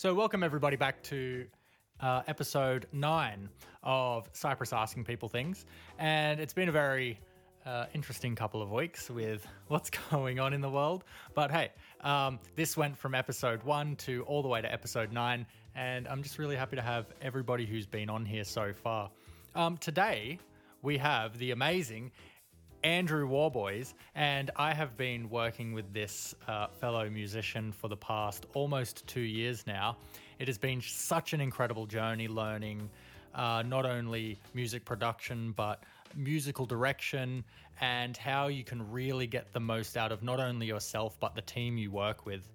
So, welcome everybody back to uh, episode nine of Cyprus Asking People Things. And it's been a very uh, interesting couple of weeks with what's going on in the world. But hey, um, this went from episode one to all the way to episode nine. And I'm just really happy to have everybody who's been on here so far. Um, today, we have the amazing Andrew Worboys, and I have been working with this uh, fellow musician for the past almost two years now. It has been such an incredible journey learning uh, not only music production, but musical direction and how you can really get the most out of not only yourself, but the team you work with.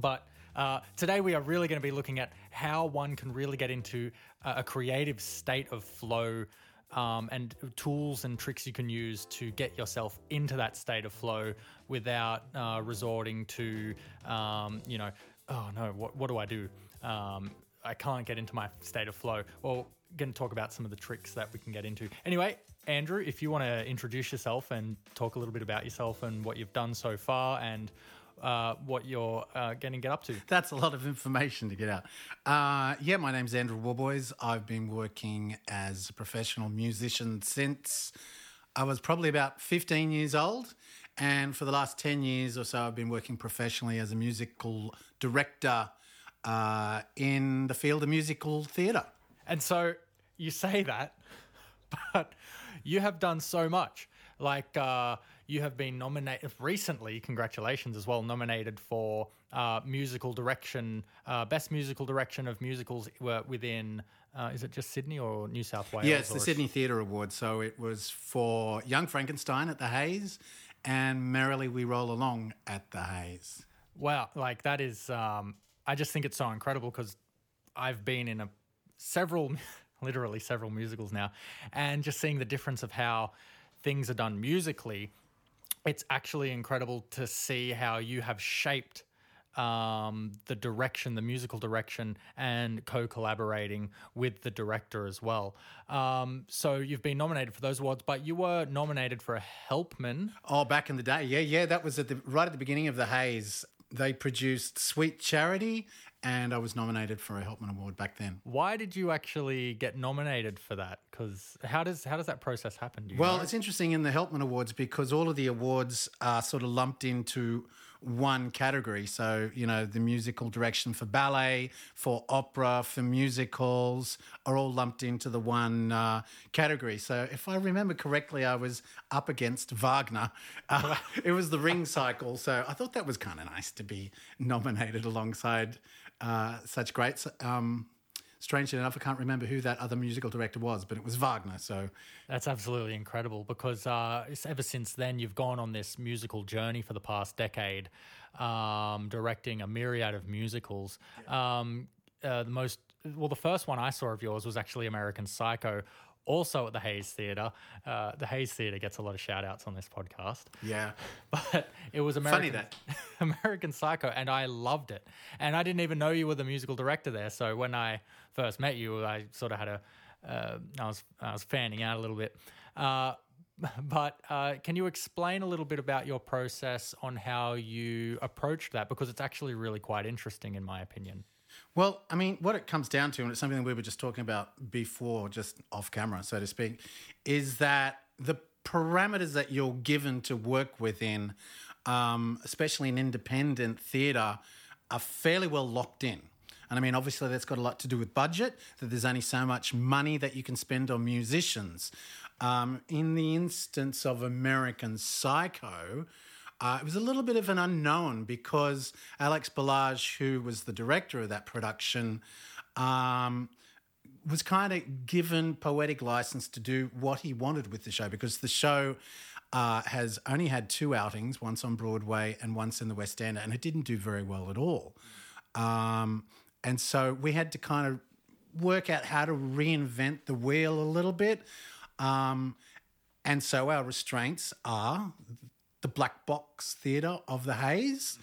But uh, today, we are really going to be looking at how one can really get into a, a creative state of flow um, and tools and tricks you can use to get yourself into that state of flow without uh, resorting to, um, you know, oh no, what, what do I do? Um, I can't get into my state of flow. Well, going to talk about some of the tricks that we can get into. Anyway, Andrew, if you want to introduce yourself and talk a little bit about yourself and what you've done so far and uh, what you're uh, going to get up to. That's a lot of information to get out. Uh, yeah, my name's Andrew Worboys. I've been working as a professional musician since I was probably about 15 years old. And for the last 10 years or so, I've been working professionally as a musical director uh, in the field of musical theatre. And so you say that, but you have done so much. Like uh, you have been nominated recently, congratulations as well, nominated for uh, musical direction, uh, best musical direction of musicals within, uh, is it just Sydney or New South Wales? Yeah, it's the Sydney Theatre Award. So it was for Young Frankenstein at the Hayes and Merrily We Roll Along at the Hayes. Wow, like that is, um, I just think it's so incredible because I've been in a several, literally several musicals now, and just seeing the difference of how things are done musically, it's actually incredible to see how you have shaped um, the direction, the musical direction, and co collaborating with the director as well. Um, so you've been nominated for those awards, but you were nominated for a Helpman. Oh, back in the day. Yeah, yeah. That was at the, right at the beginning of the Hayes. They produced Sweet Charity and I was nominated for a Helpman Award back then. Why did you actually get nominated for that? Because how does how does that process happen? well, know? it's interesting in the Helpman Awards because all of the awards are sort of lumped into one category. So you know, the musical direction for ballet, for opera, for musicals are all lumped into the one uh, category. So if I remember correctly, I was up against Wagner. Uh, it was the Ring Cycle, so I thought that was kind of nice to be nominated alongside uh, such greats. Um, strangely enough, I can't remember who that other musical director was, but it was Wagner. So that's absolutely incredible because uh, ever since then, you've gone on this musical journey for the past decade, um, directing a myriad of musicals. Um, uh, the most well, the first one I saw of yours was actually American Psycho, also at the Hayes Theatre. Uh, the Hayes Theatre gets a lot of shout outs on this podcast. Yeah. But it was American, Funny that. American Psycho, and I loved it. And I didn't even know you were the musical director there. So when I first met you, I sort of had a, uh, I was, I was fanning out a little bit. Uh, but uh, can you explain a little bit about your process on how you approached that? Because it's actually really quite interesting, in my opinion. Well, I mean, what it comes down to, and it's something we were just talking about before, just off camera, so to speak, is that the parameters that you're given to work within, um, especially in independent theatre, are fairly well locked in. And I mean, obviously, that's got a lot to do with budget, that there's only so much money that you can spend on musicians. Um, in the instance of American Psycho, uh, it was a little bit of an unknown because Alex Berlage, who was the director of that production, um, was kind of given poetic license to do what he wanted with the show because the show uh, has only had two outings, once on Broadway and once in the West End, and it didn't do very well at all. Um, and so we had to kind of work out how to reinvent the wheel a little bit. Um, and so our restraints are the Black Box Theatre of the Hayes.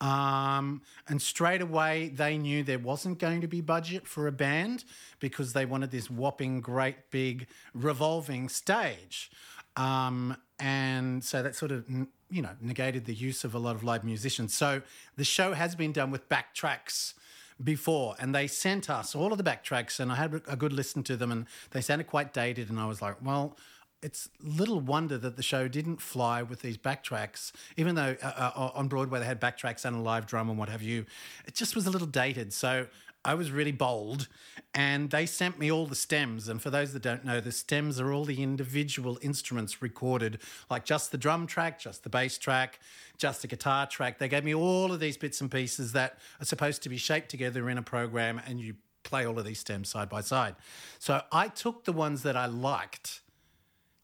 Um, and straight away, they knew there wasn't going to be budget for a band because they wanted this whopping, great, big, revolving stage. Um, and so that sort of, you know, negated the use of a lot of live musicians. So the show has been done with backtracks before, and they sent us all of the backtracks, and I had a good listen to them, and they sounded quite dated, and I was like, well. It's little wonder that the show didn't fly with these backtracks, even though uh, uh, on Broadway they had backtracks and a live drum and what have you. It just was a little dated. So I was really bold, and they sent me all the stems. And for those that don't know, the stems are all the individual instruments recorded, like just the drum track, just the bass track, just the guitar track. They gave me all of these bits and pieces that are supposed to be shaped together in a program, and you play all of these stems side by side. So I took the ones that I liked,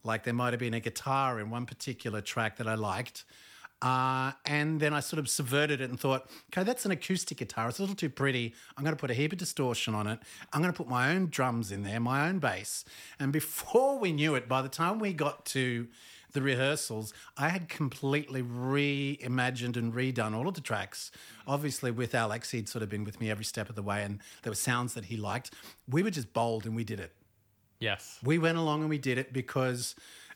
like there might have been a guitar in one particular track that I liked. Uh, and then I sort of subverted it and thought, okay, that's an acoustic guitar. It's a little too pretty. I'm going to put a heap of distortion on it. I'm going to put my own drums in there, my own bass. And before we knew it, by the time we got to the rehearsals, I had completely reimagined and redone all of the tracks. Obviously, with Alex, he'd sort of been with me every step of the way, and there were sounds that he liked. We were just bold and we did it. Yes. We went along and we did it because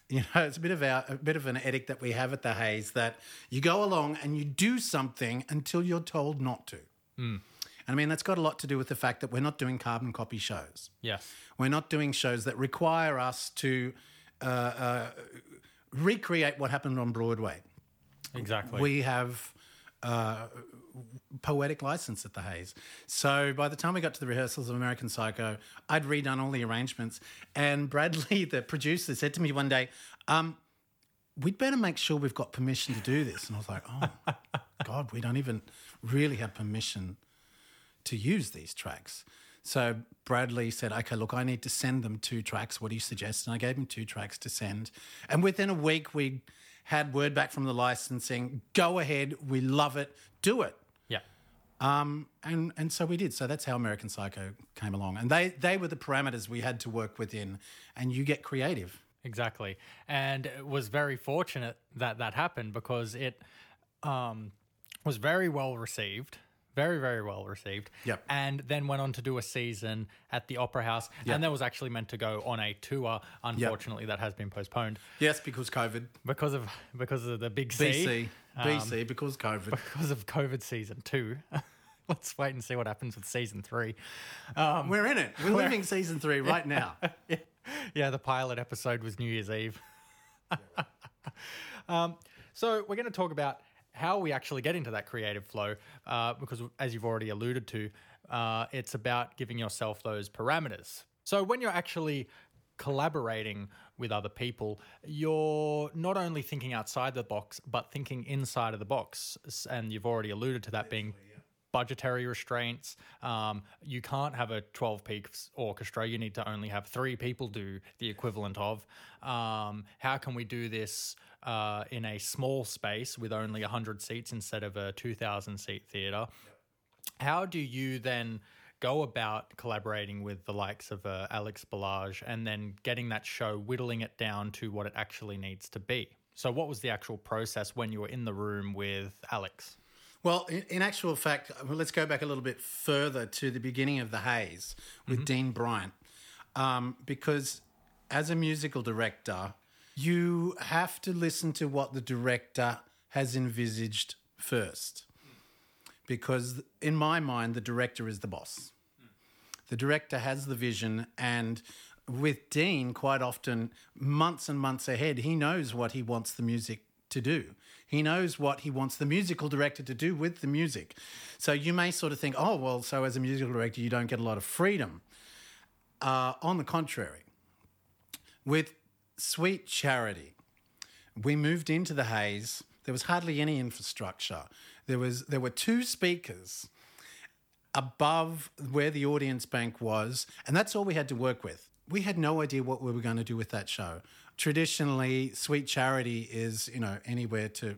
you know it's a bit of our, a bit of an edict that we have at the Hayes that you go along and you do something until you're told not to. Mm. And I mean that's got a lot to do with the fact that we're not doing carbon copy shows. Yes. We're not doing shows that require us to uh, uh, recreate what happened on Broadway. Exactly. We have uh, poetic license at the Hayes. So by the time we got to the rehearsals of American Psycho, I'd redone all the arrangements. And Bradley, the producer, said to me one day, um, We'd better make sure we've got permission to do this. And I was like, Oh, God, we don't even really have permission to use these tracks. So Bradley said, okay, look, I need to send them two tracks. What do you suggest? And I gave him two tracks to send. And within a week, we had word back from the licensing go ahead, we love it, do it. yeah. Um, and, and so we did. So that's how American Psycho came along. And they, they were the parameters we had to work within. And you get creative. Exactly. And it was very fortunate that that happened because it um, was very well received. Very, very well received. Yep. And then went on to do a season at the Opera House. Yep. And that was actually meant to go on a tour. Unfortunately, that has been postponed Yes, because COVID. because of because of the big C. BC. BC, because COVID. Because of COVID season two. Let's wait and see what happens with season three. We're in it. We're living season three right now. yeah, the pilot episode was New Year's Eve. um, so we're going to talk about how we actually get into that creative flow, uh, because as you've already alluded to, uh, it's about giving yourself those parameters. So when you're actually collaborating with other people, you're not only thinking outside the box, but thinking inside of the box. And you've already alluded to that being budgetary restraints. Um, you can't have a 12 piece orchestra. You need to only have three people do the equivalent of. Um, how can we do this uh, in a small space with only 100 seats instead of a 2,000 seat theatre? How do you then go about collaborating with the likes of uh, Alex Berlage and then getting that show, whittling it down to what it actually needs to be? So, what was the actual process when you were in the room with Alex? Well, in, in actual fact, well, let's go back a little bit further to the beginning of The Hayes with Dean Bryant. Um, because as a musical director, you have to listen to what the director has envisaged first. Because in my mind, the director is the boss. The director has the vision, and with Dean, quite often, months and months ahead, he knows what he wants the music to do. He knows what he wants the musical director to do with the music. So you may sort of think, oh, well, so as a musical director, you don't get a lot of freedom. Uh, on the contrary, with Sweet Charity, we moved into the Hayes. There was hardly any infrastructure. There was there were two speakers above where the audience bank was, and that's all we had to work with. We had no idea what we were going to do with that show. Traditionally, Sweet Charity is, you know, anywhere to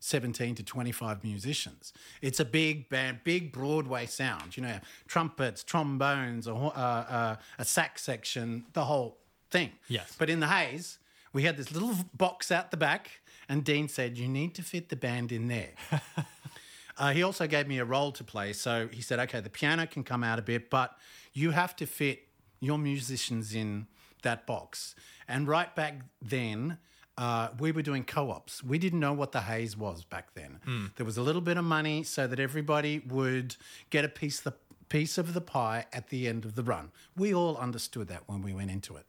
17 to 25 musicians. It's a big band, big Broadway sound, you know, trumpets, trombones, a, uh, uh, a sax section, the whole thing. Yes. But in the Hayes, we had this little box out the back, and Dean said, You need to fit the band in there. Uh, he also gave me a role to play. So he said, okay, the piano can come out a bit, but you have to fit your musicians in that box. And right back then, uh, we were doing co-ops. We didn't know what the Hayes was back then. There was a little bit of money so that everybody would get a piece the piece of the pie at the end of the run. We all understood that when we went into it.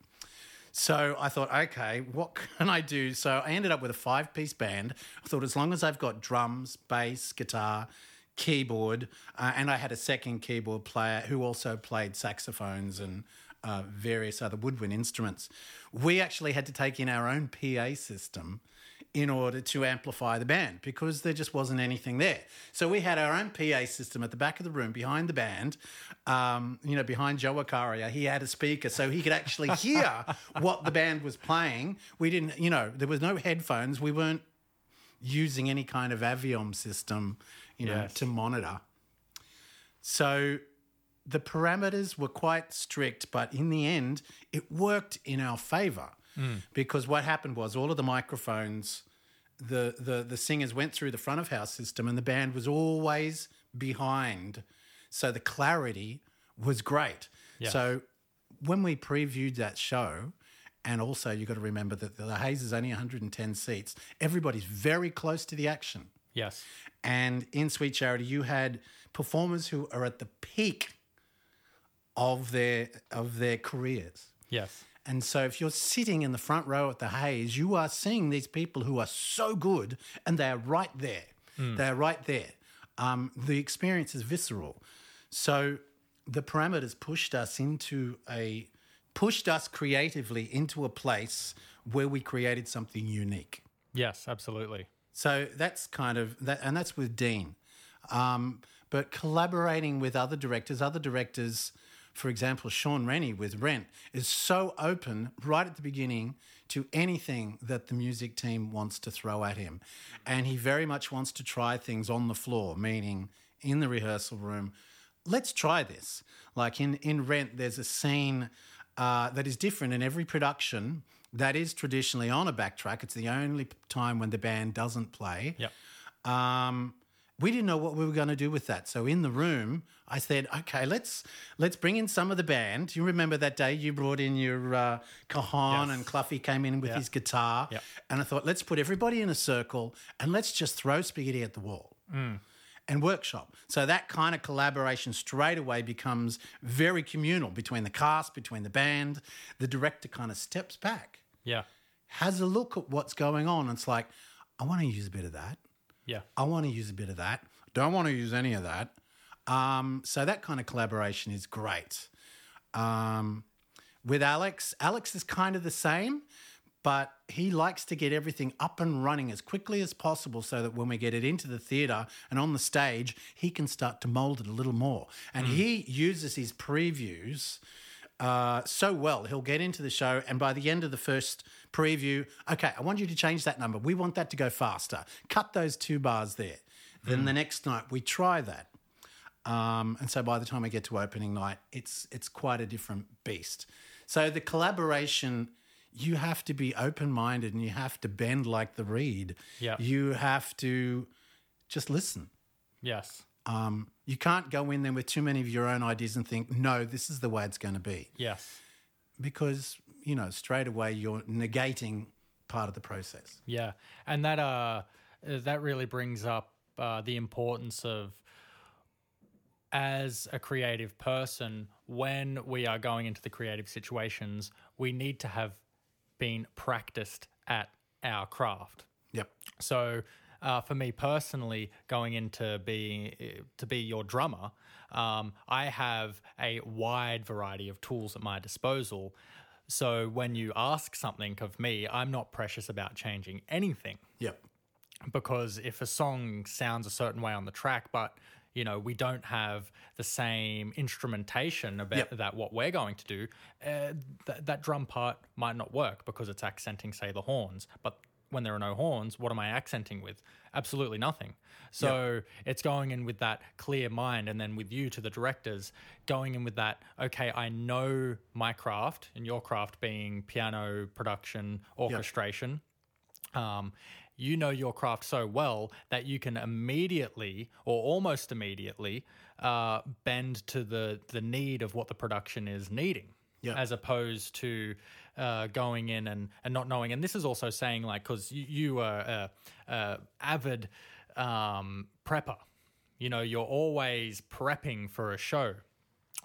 So I thought, okay, what can I do? So I ended up with a five piece band. I thought, as long as I've got drums, bass, guitar, keyboard, uh, and I had a second keyboard player who also played saxophones and uh, various other woodwind instruments, we actually had to take in our own PA system in order to amplify the band because there just wasn't anything there. So we had our own PA system at the back of the room behind the band, um, you know, behind Joe Acaria. He had a speaker so he could actually hear what the band was playing. We didn't, you know, there was no headphones. We weren't using any kind of Aviom system, you know, Yes. to monitor. So the parameters were quite strict, but in the end, it worked in our favor hmm. because what happened was all of the microphones, the, the the singers went through the front of house system, and the band was always behind, so the clarity was great. Yes. So when we previewed that show. And also, you've got to remember that the Hayes is only 110 seats. Everybody's very close to the action. Yes. And in Sweet Charity, you had performers who are at the peak of their of their careers. Yes. And so if you're sitting in the front row at the Hayes, you are seeing these people who are so good and they are right there. They are right there. Um, the experience is visceral. So the parameters pushed us into a pushed us creatively into a place where we created something unique. Yes. Absolutely. So that's kind of that, and that's with Dean. Um, but collaborating with other directors, other directors, for example, Shaun Rennie with Rent is so open right at the beginning to anything that the music team wants to throw at him. And he very much wants to try things on the floor, meaning in the rehearsal room. Let's try this. Like in, in Rent, there's a scene uh, that is different in every production that is traditionally on a backtrack. It's the only time when the band doesn't play. Yep. Um, we didn't know what we were going to do with that. So in the room, I said, "Okay, let's let's bring in some of the band." You remember that day you brought in your uh, cajon Yes. and Cluffy came in with Yeah. his guitar, and I thought, "Let's put everybody in a circle and let's just throw spaghetti at the wall." And workshop. So that kind of collaboration straight away becomes very communal between the cast, between the band. The director kind of steps back, Yeah. has a look at what's going on. And it's like, I want to use a bit of that. Yeah. I want to use a bit of that. Don't want to use any of that. Um, so that kind of collaboration is great. Um, with Alex, Alex is kind of the same, but he likes to get everything up and running as quickly as possible so that when we get it into the theatre and on the stage, he can start to mold it a little more. And he uses his previews uh, so well. He'll get into the show, and by the end of the first preview, okay, I want you to change that number. We want that to go faster. Cut those two bars there. Then the next night we try that. Um, and so by the time we get to opening night, it's it's quite a different beast. So the collaboration, you have to be open minded and you have to bend like the reed. Yeah. You have to just listen. Yes. Um, you can't go in there with too many of your own ideas and think, no, this is the way it's going to be, Yes. because you know straight away you're negating part of the process. Yeah, and that uh, that really brings up uh, the importance of as a creative person when we are going into the creative situations, we need to have been practiced at our craft. Yep. So, uh, for me personally, going into being to be your drummer, um, I have a wide variety of tools at my disposal. So when you ask something of me, I'm not precious about changing anything Yep. because if a song sounds a certain way on the track, but you know we don't have the same instrumentation about Yep. that what we're going to do, uh, th- that drum part might not work because it's accenting, say, the horns. But when there are no horns, what am I accenting with? Absolutely nothing. So it's going in with that clear mind, and then with you to the directors, going in with that. Okay, I know my craft, and your craft being piano production, orchestration um, you know your craft so well that you can immediately or almost immediately uh, bend to the the need of what the production is needing Yeah. as opposed to uh, going in and, and not knowing. And this is also saying, like, because you, you are a, a avid um, prepper, you know, you're always prepping for a show.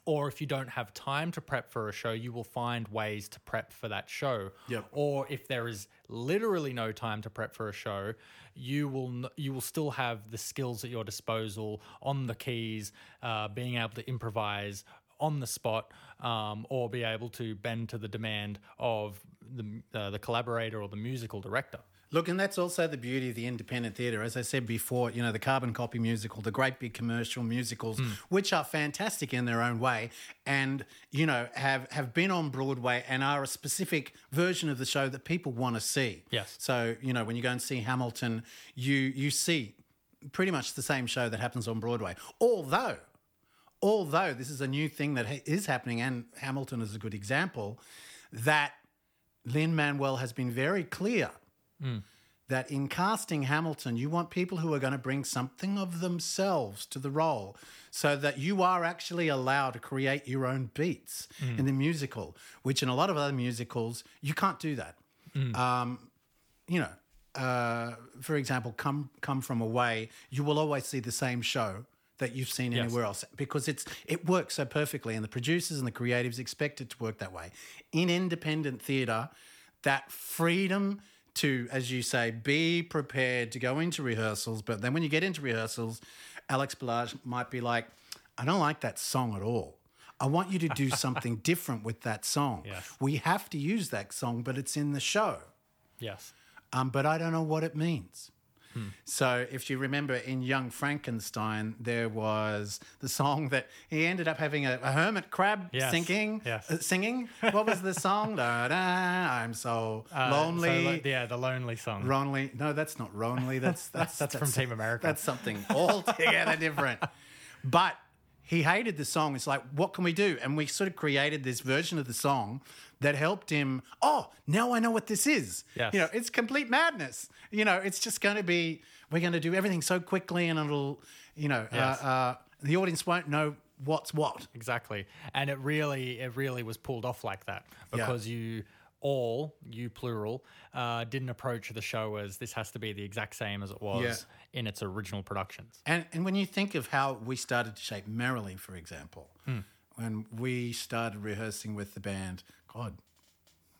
Or if you don't have time to prep for a show, you will find ways to prep for that show. Yep. Or if there is literally no time to prep for a show, you will n- you will still have the skills at your disposal on the keys, uh, being able to improvise on the spot, um, or be able to bend to the demand of the uh, the collaborator or the musical director. Look, and that's also the beauty of the independent theatre. As I said before, you know, the carbon copy musical, the great big commercial musicals, which are fantastic in their own way, and you know, have have been on Broadway and are a specific version of the show that people want to see. Yes. So you know, when you go and see Hamilton, you you see pretty much the same show that happens on Broadway. Although, although this is a new thing that is happening, and Hamilton is a good example, that Lin Manuel has been very clear that in casting Hamilton, you want people who are going to bring something of themselves to the role so that you are actually allowed to create your own beats in the musical, which in a lot of other musicals, you can't do that. Um, you know, uh, for example, come come from away, you will always see the same show that you've seen anywhere else because it's it works so perfectly, and the producers and the creatives expect it to work that way. In independent theatre, that freedom to, as you say, be prepared to go into rehearsals, but then when you get into rehearsals, Alex Berlage might be like, "I don't like that song at all." I want you to do something different with that song. Yes. We have to use that song, but it's in the show Yes. um, but I don't know what it means. So, if you remember in Young Frankenstein, there was the song that he ended up having a, a hermit crab Yes, singing. yes. uh, singing. What was the song? da, da, I'm so lonely. Uh, So, like, yeah, the lonely song. Lonely. No, that's not lonely. That's that's That's from Team America. That's something altogether different. But he hated the song. It's like, what can we do? And we sort of created this version of the song that helped him. Oh, now I know what this is. Yes. You know, it's complete madness. You know, it's just going to be. We're going to do everything so quickly, and it'll. You know, Yes. uh, uh, the audience won't know what's what. Exactly. And it really, it really was pulled off like that because you all, you plural, uh, didn't approach the show as this has to be the exact same as it was Yeah. in its original productions. And and when you think of how we started to shape Merrily, for example, Hmm. when we started rehearsing with the band, God,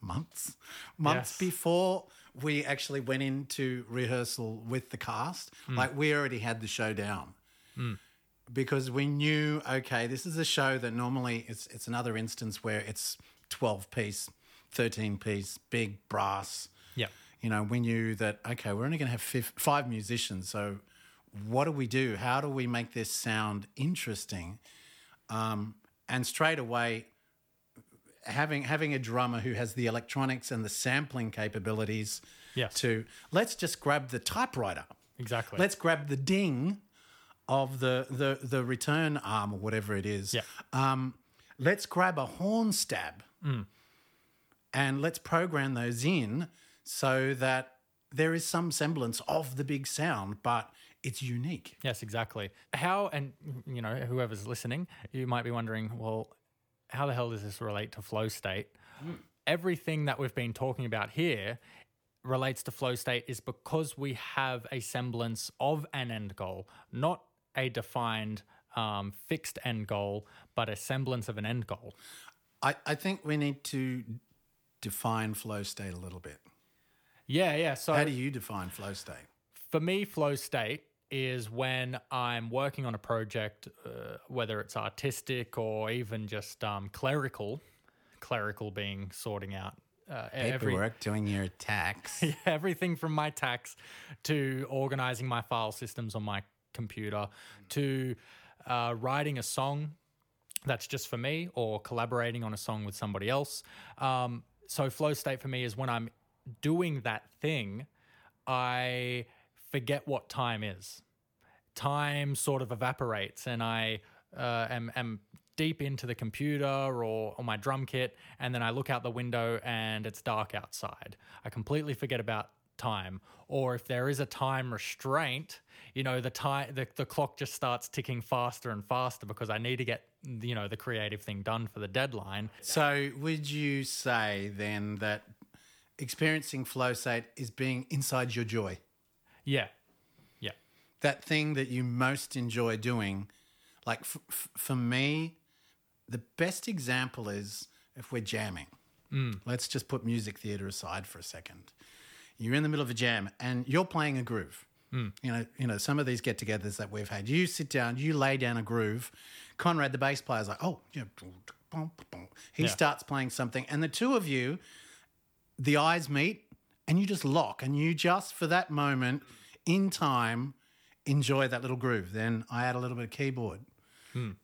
months, months Yes. before we actually went into rehearsal with the cast, Hmm. like we already had the show down. Because we knew, okay, this is a show that normally it's it's another instance where it's twelve piece, thirteen piece, big brass, Yeah. you know, we knew that, okay, we're only going to have fif- five musicians. So, what do we do? How do we make this sound interesting? Um, and straight away, having having a drummer who has the electronics and the sampling capabilities Yes. to let's just grab the typewriter. Exactly. Let's grab the ding of the the the return arm or whatever it is. Yeah. Um, let's grab a horn stab Mm. And let's program those in so that there is some semblance of the big sound, but it's unique. Yes, exactly. How, and you know, whoever's listening, you might be wondering, well, how the hell does this relate to flow state? Everything that we've been talking about here relates to flow state is because we have a semblance of an end goal, not a defined um, fixed end goal, but a semblance of an end goal. I, I think we need to define flow state a little bit. Yeah, yeah. So How do you define flow state? for me, flow state is when I'm working on a project, uh, whether it's artistic or even just um, clerical, clerical being sorting out uh, every, doing your tax. everything from my tax to organizing my file systems on my computer to uh, writing a song that's just for me or collaborating on a song with somebody else. Um, so, flow state for me is when I'm doing that thing, I forget what time is. Time sort of evaporates, and I uh, am, am deep into the computer or, or my drum kit, and then I look out the window and it's dark outside. I completely forget about time, or if there is a time restraint, you know, the time the, the clock just starts ticking faster and faster because I need to get you know the creative thing done for the deadline. So, would you say then that experiencing flow state is being inside your joy? Yeah, yeah, That thing that you most enjoy doing. Like f- f- for me, the best example is if we're jamming. Mm. Let's just put music theater aside for a second. You're in the middle of a jam and you're playing a groove. Hmm. You know, you know, some of these get-togethers that we've had. You sit down, you lay down a groove. Conrad, the bass player, is like, "Oh, yeah." He Yeah. starts playing something, and the two of you, the eyes meet, and you just lock, and you just for that moment in time enjoy that little groove. Then I add a little bit of keyboard.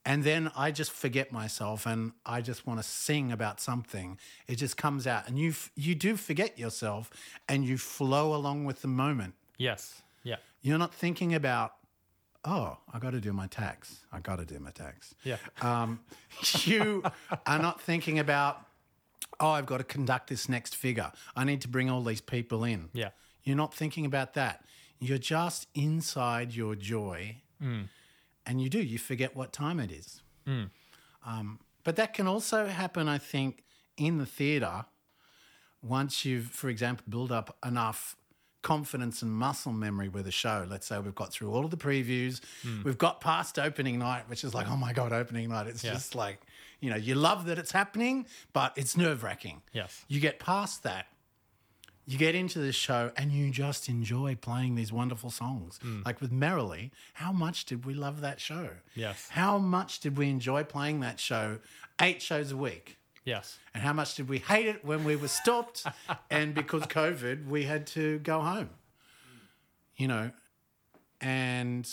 And then I just forget myself and I just want to sing about something. It just comes out and you f- you do forget yourself and you flow along with the moment. yes, yeah, You're not thinking about oh, I got to do my tax. I got to do my tax. yeah, Um, you are not thinking about oh, I've got to conduct this next figure. I need to bring all these people in. yeah, You're not thinking about that. You're just inside your joy. And you do, you forget what time it is. Um, but that can also happen, I think, in the theatre once you've, for example, built up enough confidence and muscle memory with a show. Let's say we've got through all of the previews, we've got past opening night, which is like, oh my God, opening night. It's Yeah. just like, you know, you love that it's happening, but it's nerve wracking. Yes. You get past that you get into this show and you just enjoy playing these wonderful songs. Hmm. Like with Merrily, how much did we love that show? Yes. How much did we enjoy playing that show eight shows a week? yes, And how much did we hate it when we were stopped and because COVID, we had to go home? You know, and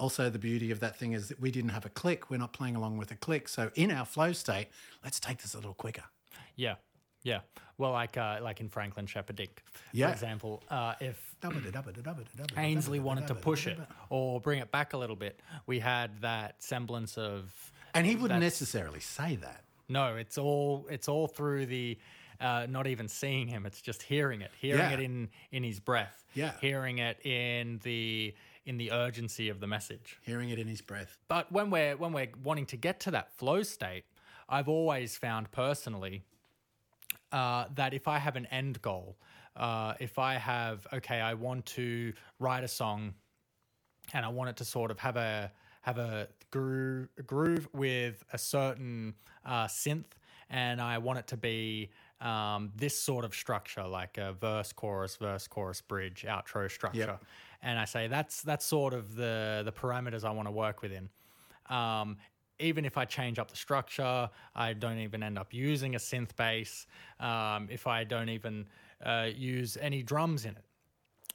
also the beauty of that thing is that we didn't have a click. We're not playing along with a click. So in our flow state, let's take this a little quicker. yeah, yeah. Well, like uh, like in Franklin Shepard Inc., Yeah. for example, uh, if Ainsley wanted to push it or bring it back a little bit, we had that semblance of And he wouldn't necessarily say that. no. It's all it's all through the. Uh, not even seeing him; it's just hearing it, hearing Yeah. it in in his breath, Yeah. hearing it in the in the urgency of the message. Hearing it in his breath. But when we're when we're wanting to get to that flow state, I've always found personally uh, that if I have an end goal, uh, if I have okay, I want to write a song, and I want it to sort of have a have a groove, groove with a certain uh, synth, and I want it to be um, this sort of structure, like a verse, chorus, verse, chorus, bridge, outro structure. And I say that's that's sort of the the parameters I want to work within. Um, even if I change up the structure, I don't even end up using a synth bass. Um, if I don't even uh, use any drums in it,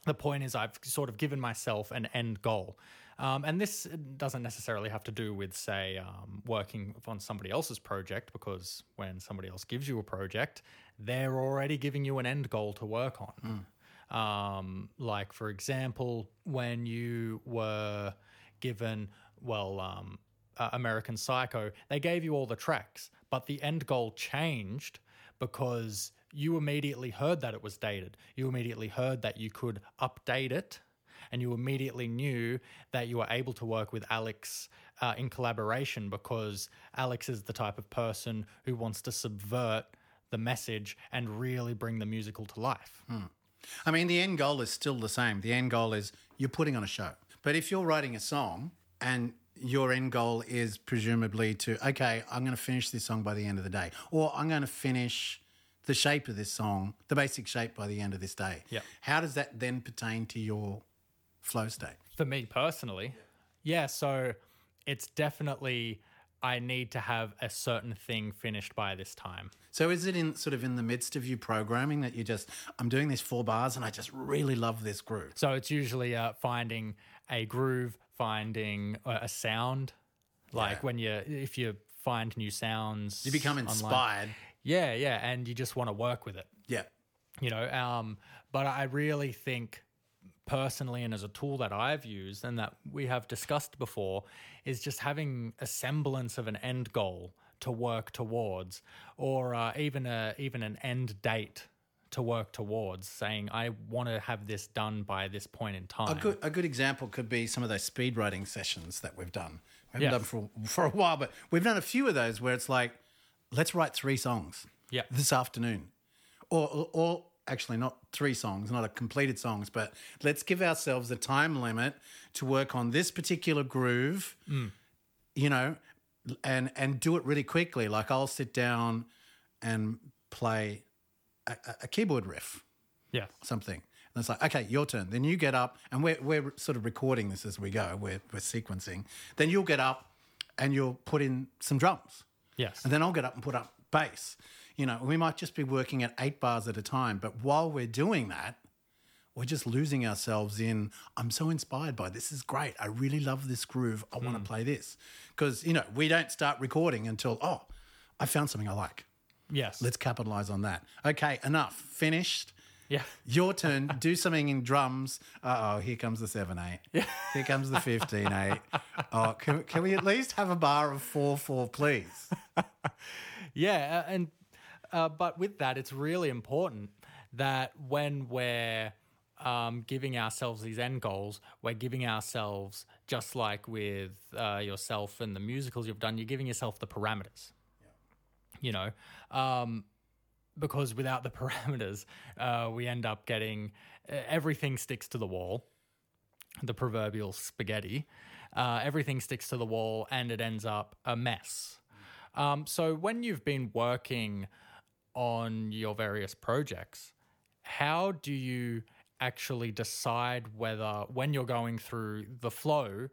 the point is I've sort of given myself an end goal. Um, and this doesn't necessarily have to do with, say, um, working on somebody else's project, because when somebody else gives you a project, they're already giving you an end goal to work on. Um, like, for example, when you were given, well, um, uh, American Psycho, they gave you all the tracks, but the end goal changed because you immediately heard that it was dated. You immediately heard that you could update it, and you immediately knew that you were able to work with Alex uh, in collaboration because Alex is the type of person who wants to subvert the message and really bring the musical to life. I mean, the end goal is still the same. The end goal is you're putting on a show. But if you're writing a song and your end goal is presumably to, okay, I'm going to finish this song by the end of the day, or I'm going to finish the shape of this song, the basic shape by the end of this day. Yeah. How does that then pertain to your flow state? For me personally, yeah, so it's definitely I need to have a certain thing finished by this time. So is it in sort of in the midst of you programming that you just, I'm doing these four bars and I just really love this groove? So it's usually uh, finding a groove, finding a, a sound. Like Yeah. when you, if you find new sounds, You become online. inspired. Yeah, yeah, and you just want to work with it. Yeah. you know um but i really think personally and as a tool that i've used and that we have discussed before is just having a semblance of an end goal to work towards or uh, even a even an end date to work towards, saying I want to have this done by this point in time. A good, a good example could be some of those speed writing sessions that we've done. We haven't done for, for a while, but we've done a few of those where it's like, let's write three songs Yeah. this afternoon. Or, or, or actually, not three songs, not a completed songs, but let's give ourselves a time limit to work on this particular groove, mm. you know, and, and do it really quickly. Like I'll sit down and play a, a- keyboard riff yeah, something. And it's like, okay, your turn. Then you get up, and we're, we're sort of recording this as we go, we're, we're sequencing. Then you'll get up and you'll put in some drums. yes, And then I'll get up and put up bass. You know, we might just be working at eight bars at a time, but while we're doing that, we're just losing ourselves in, I'm so inspired by this is great. I really love this groove. I want to hmm. play this. Because, you know, we don't start recording until, oh, I found something I like. Yes. Let's capitalize on that. Okay, enough. Finished. yeah, Your turn. Do something in drums. Uh oh, here comes the 7 8. Yeah. Here comes the 15 8. Oh, can, can we at least have a bar of 4 4, please? Yeah, uh, and uh, but with that, it's really important that when we're um, giving ourselves these end goals, we're giving ourselves just like with uh, yourself and the musicals you've done, you're giving yourself the parameters. You know, um, because without the parameters, uh, we end up getting uh, everything sticks to the wall the proverbial spaghetti. Uh, everything sticks to the wall and it ends up a mess. Um, so, when you've been working on your various projects, how do you actually decide whether, when you're going through the flow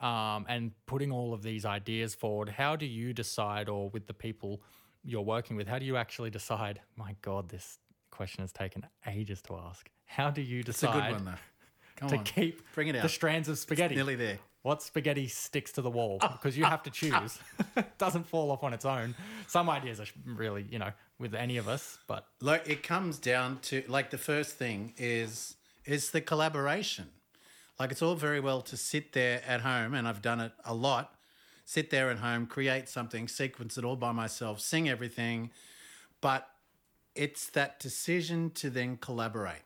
um, and putting all of these ideas forward, how do you decide, or with the people you're working with, how do you actually decide? My God, this question has taken ages to ask. How do you It's a decide? good one, though. Come to on. keep Bring it out. the strands of spaghetti. Nearly there. What spaghetti sticks to the wall? Ah, because you ah, have to ah. choose. it doesn't fall off on its own. Some ideas are really, you know, with any of us, but Like it comes down to like the first thing is is the collaboration. Like it's all very well to sit there at home, and I've done it a lot. Sit there at home, create something, sequence it all by myself, sing everything, but it's that decision to then collaborate.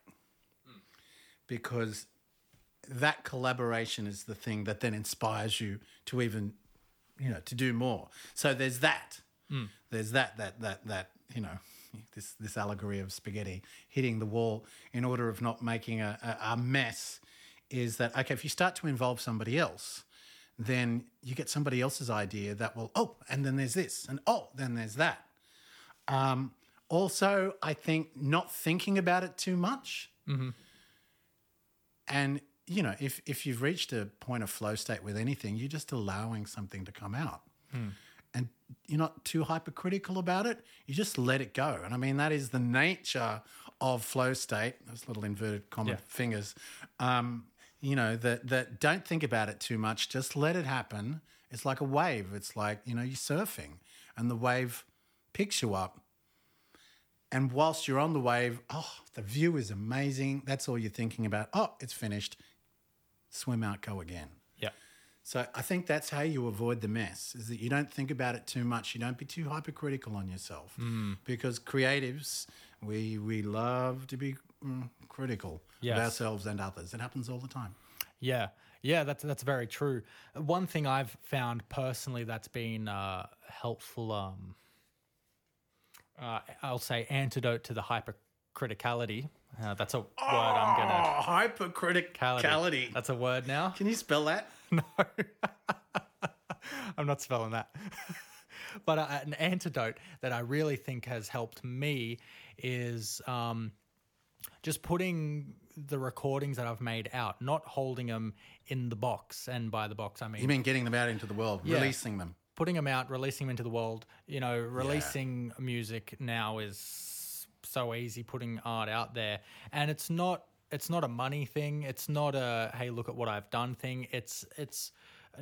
Because that collaboration is the thing that then inspires you to even you know to do more. So there's that. Hmm. There's that that that that you know this this allegory of spaghetti hitting the wall in order of not making a, a, a mess is that okay if you start to involve somebody else then you get somebody else's idea that will oh and then there's this and oh then there's that um, also i think not thinking about it too much and you know, if if you've reached a point of flow state with anything, you're just allowing something to come out. And you're not too hypercritical about it. You just let it go. And I mean, that is the nature of flow state. Those little inverted comma Yeah. fingers. Um, you know, that that don't think about it too much. Just let it happen. It's like a wave. It's like, you know, you're surfing and the wave picks you up and whilst you're on the wave, oh, the view is amazing. That's all you're thinking about. Oh, it's finished. Swim out, go again. yeah. So I think that's how you avoid the mess is that you don't think about it too much. You don't be too hypercritical on yourself mm. because creatives, we, we love to be mm, critical Yes. of ourselves and others. It happens all the time. Yeah, yeah, that's that's very true. One thing I've found personally that's been uh, helpful, um, uh, I'll say, antidote to the hypercriticality. Uh, that's a word I'm gonna. Oh, hypercriticality. That's a word now. Can you spell that? No, I'm not spelling that. but uh, an antidote that I really think has helped me is um, just putting the recordings that I've made out, not holding them in the box. And by the box, I mean You mean getting them out into the world, Yeah. releasing them. putting them out, releasing them into the world. You know, releasing music now is so easy. Putting art out there, and it's not it's not a money thing. It's not a hey look at what I've done thing. It's it's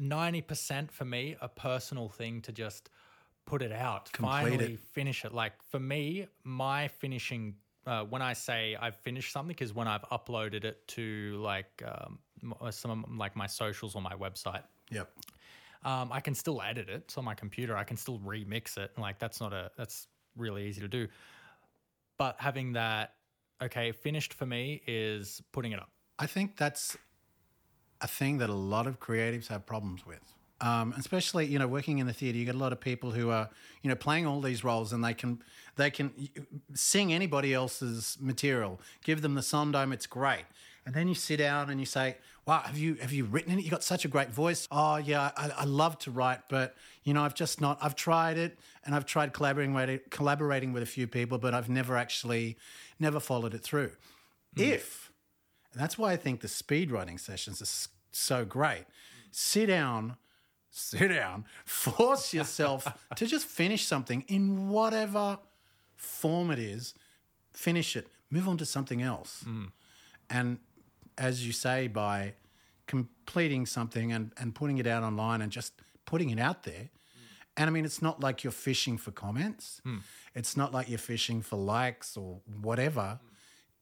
ninety percent for me a personal thing to just put it out, finally it. finish it. Like for me, my finishing. Uh, when I say I've finished something, is when I've uploaded it to like um, some of, like my socials or my website Yep. um, I can still edit it. It's on my computer. I can still remix it. Like that's not a that's really easy to do. But having that okay, finished for me is putting it up. I think that's a thing that a lot of creatives have problems with. Um, especially, you know, working in the theatre, you get a lot of people who are, you know, playing all these roles, and they can they can sing anybody else's material, give them the Sondheim, it's great, and then you sit down and you say, "Wow, have you have you written it? You got such a great voice. Oh yeah, I, I love to write, but you know, I've just not. I've tried it, and I've tried collaborating with collaborating with a few people, but I've never actually never followed it through. If and that's why I think the speed writing sessions are so great. Sit down, sit down, force yourself to just finish something in whatever form it is, finish it, move on to something else. Hmm. And as you say, by completing something and, and putting it out online and just putting it out there. And I mean, it's not like you're fishing for comments. Hmm. It's not like you're fishing for likes or whatever.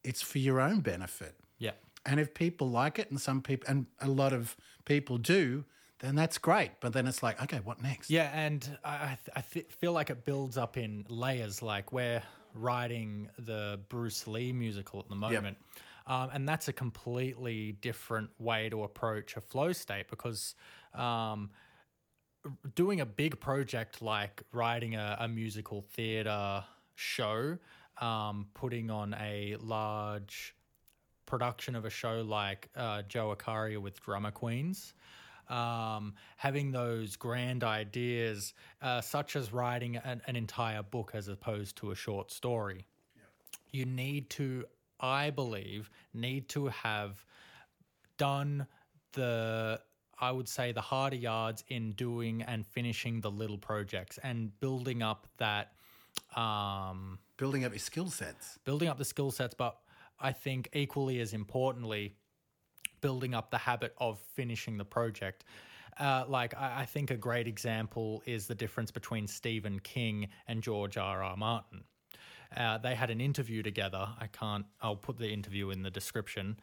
It's for your own benefit. Yeah. And if people like it, and some people, and a lot of people do, then that's great. But then it's like, okay, what next? Yeah, and I, I, th- feel like it builds up in layers. Like we're writing the Bruce Lee musical at the moment. Um, and that's a completely different way to approach a flow state because um, doing a big project like writing a, a musical theater show, um, putting on a large production of a show like uh, Joe Acaria with Drummer Queens, um, having those grand ideas, uh, such as writing an, an entire book as opposed to a short story. You need to, I believe, need to have done the I would say the harder yards in doing and finishing the little projects and building up that um, Building up your skill sets. building up the skill sets, but I think equally as importantly, building up the habit of finishing the project. Uh, like I, I think a great example is the difference between Stephen King and George R. R. Martin. Uh, they had an interview together. I can't. I'll put the interview in the description.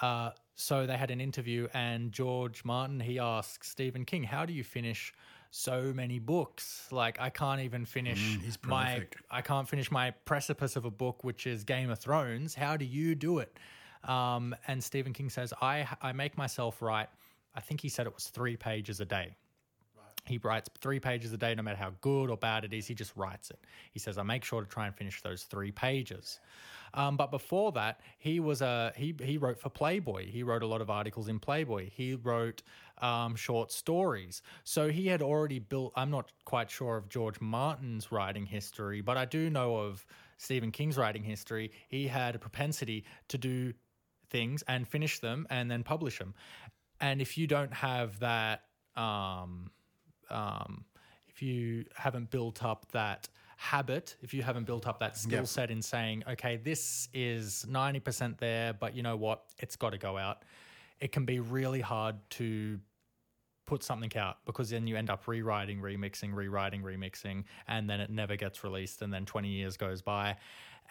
Uh, so they had an interview, and George Martin he asked Stephen King, "How do you finish so many books? Like I can't even finish he's my. I can't finish my precipice of a book, which is Game of Thrones. How do you do it?" Um, and Stephen King says, "I I make myself write. I think he said it was three pages a day." He writes three pages a day, no matter how good or bad it is. He just writes it. He says, "I make sure to try and finish those three pages." Um, but before that, he was a he he wrote for Playboy. He wrote a lot of articles in Playboy. He wrote um, short stories. So he had already built. I'm not quite sure of George Martin's writing history, but I do know of Stephen King's writing history. He had a propensity to do things and finish them and then publish them. And if you don't have that, um, um, if you haven't built up that habit, if you haven't built up that skill Yeah. set in saying, okay, this is 90% there, but you know what? It's got to go out. It can be really hard to put something out because then you end up rewriting, remixing, rewriting, remixing, and then it never gets released. And then 20 years goes by,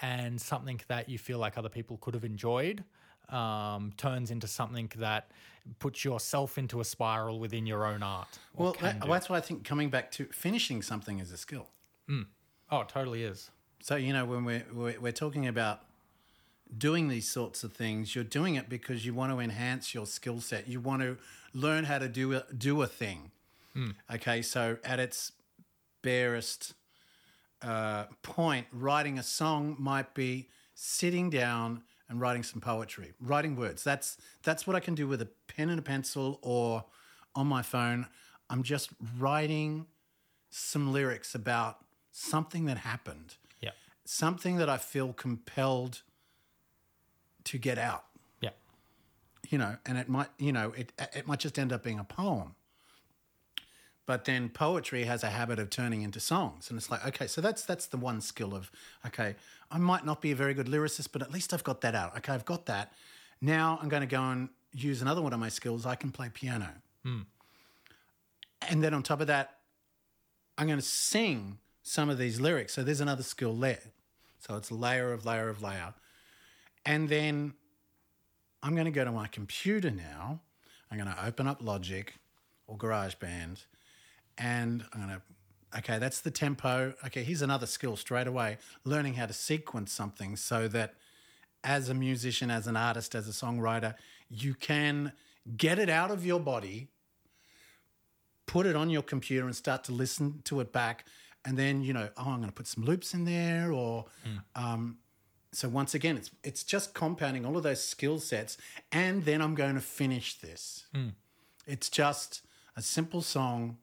and something that you feel like other people could have enjoyed um, turns into something that puts yourself into a spiral within your own art. Well, that, that's why I think coming back to finishing something is a skill. oh, it totally is. So you know when we're we're, we're talking about doing these sorts of things, you're doing it because you want to enhance your skill set. You want to learn how to do a, do a thing. Okay, so at its barest uh, point, writing a song might be sitting down and writing some poetry, writing words. That's that's what I can do with a pen and a pencil or on my phone. I'm just writing some lyrics about something that happened Yeah. something that I feel compelled to get out, Yeah. you know, and it might, you know, it it might just end up being a poem. But then poetry has a habit of turning into songs, and it's like, okay, so that's that's the one skill of, okay, I might not be a very good lyricist, but at least I've got that out. Okay, I've got that. Now I'm going to go and use another one of my skills. I can play piano, hmm. and then on top of that, I'm going to sing some of these lyrics. So there's another skill there. So it's layer of layer of layer. And then I'm going to go to my computer now. I'm going to open up Logic or GarageBand and I'm going to, okay, that's the tempo. Okay, here's another skill straight away learning how to sequence something so that as a musician, as an artist, as a songwriter, you can get it out of your body, put it on your computer, and start to listen to it back. And then, you know, oh, I'm going to put some loops in there. Or, um, so once again, it's, it's just compounding all of those skill sets. And then I'm going to finish this. It's just a simple song.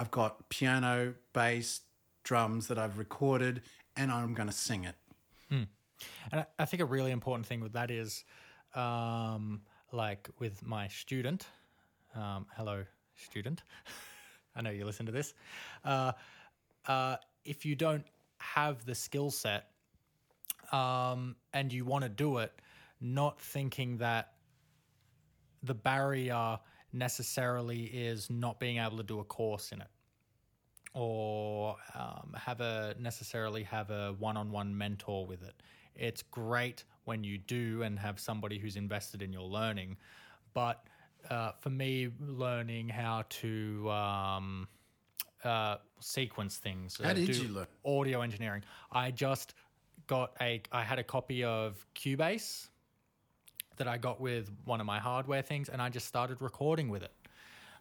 I've got piano, bass, drums that I've recorded, and I'm going to sing it. And I- I think a really important thing with that is, um, like with my student, um, hello, student. I know you listen to this. Uh, uh, if you don't have the skill set um, and you want to do it, not thinking that the barrier necessarily is not being able to do a course in it or um, have a necessarily have a one-on-one mentor with it. It's great when you do and have somebody who's invested in your learning, but uh, for me, learning how to um, uh, sequence things. How uh, did you learn? audio engineering? I just got a. I had a copy of Cubase that I got with one of my hardware things, and I just started recording with it.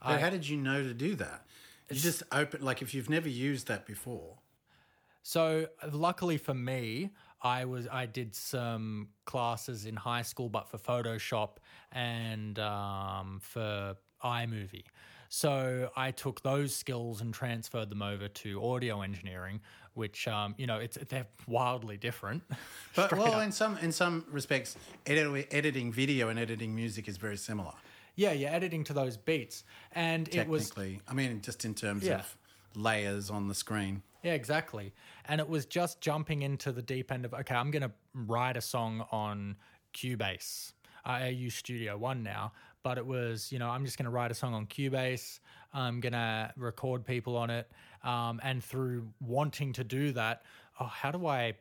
But how did you know to do that? You just open, like if you've never used that before. So luckily for me, I was I did some classes in high school, but for Photoshop and um, for iMovie. So I took those skills and transferred them over to audio engineering, which um, you know it's they're wildly different. But well, up. in some in some respects, edit, editing video and editing music is very similar. yeah, you're editing to those beats, and it was Technically, I mean, just in terms Yeah. of layers on the screen. Yeah, exactly. And it was just jumping into the deep end of okay, I'm going to write a song on Cubase. I use Studio One now, but it was you know I'm just going to write a song on Cubase. I'm going to record people on it, um, and through wanting to do that, oh, how do I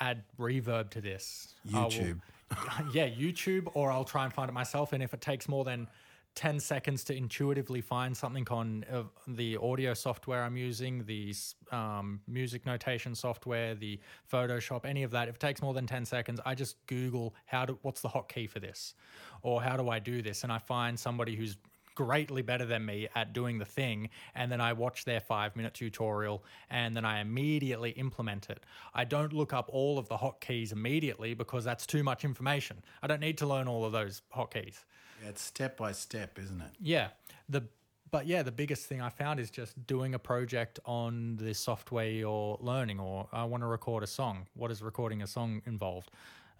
add reverb to this? Oh, YouTube. yeah, YouTube, or I'll try and find it myself. And if it takes more than 10 seconds to intuitively find something on uh, the audio software I'm using, the um, music notation software, the Photoshop, any of that, if it takes more than 10 seconds, I just Google how to, what's the hotkey for this? Or how do I do this? And I find somebody who's greatly better than me at doing the thing and then I watch their 5 minute tutorial and then I immediately implement it. I don't look up all of the hotkeys immediately because that's too much information. I don't need to learn all of those hotkeys. It's step by step, isn't it? Yeah. The but yeah, the biggest thing I found is just doing a project on the software you're learning, or I want to record a song. What is recording a song involved?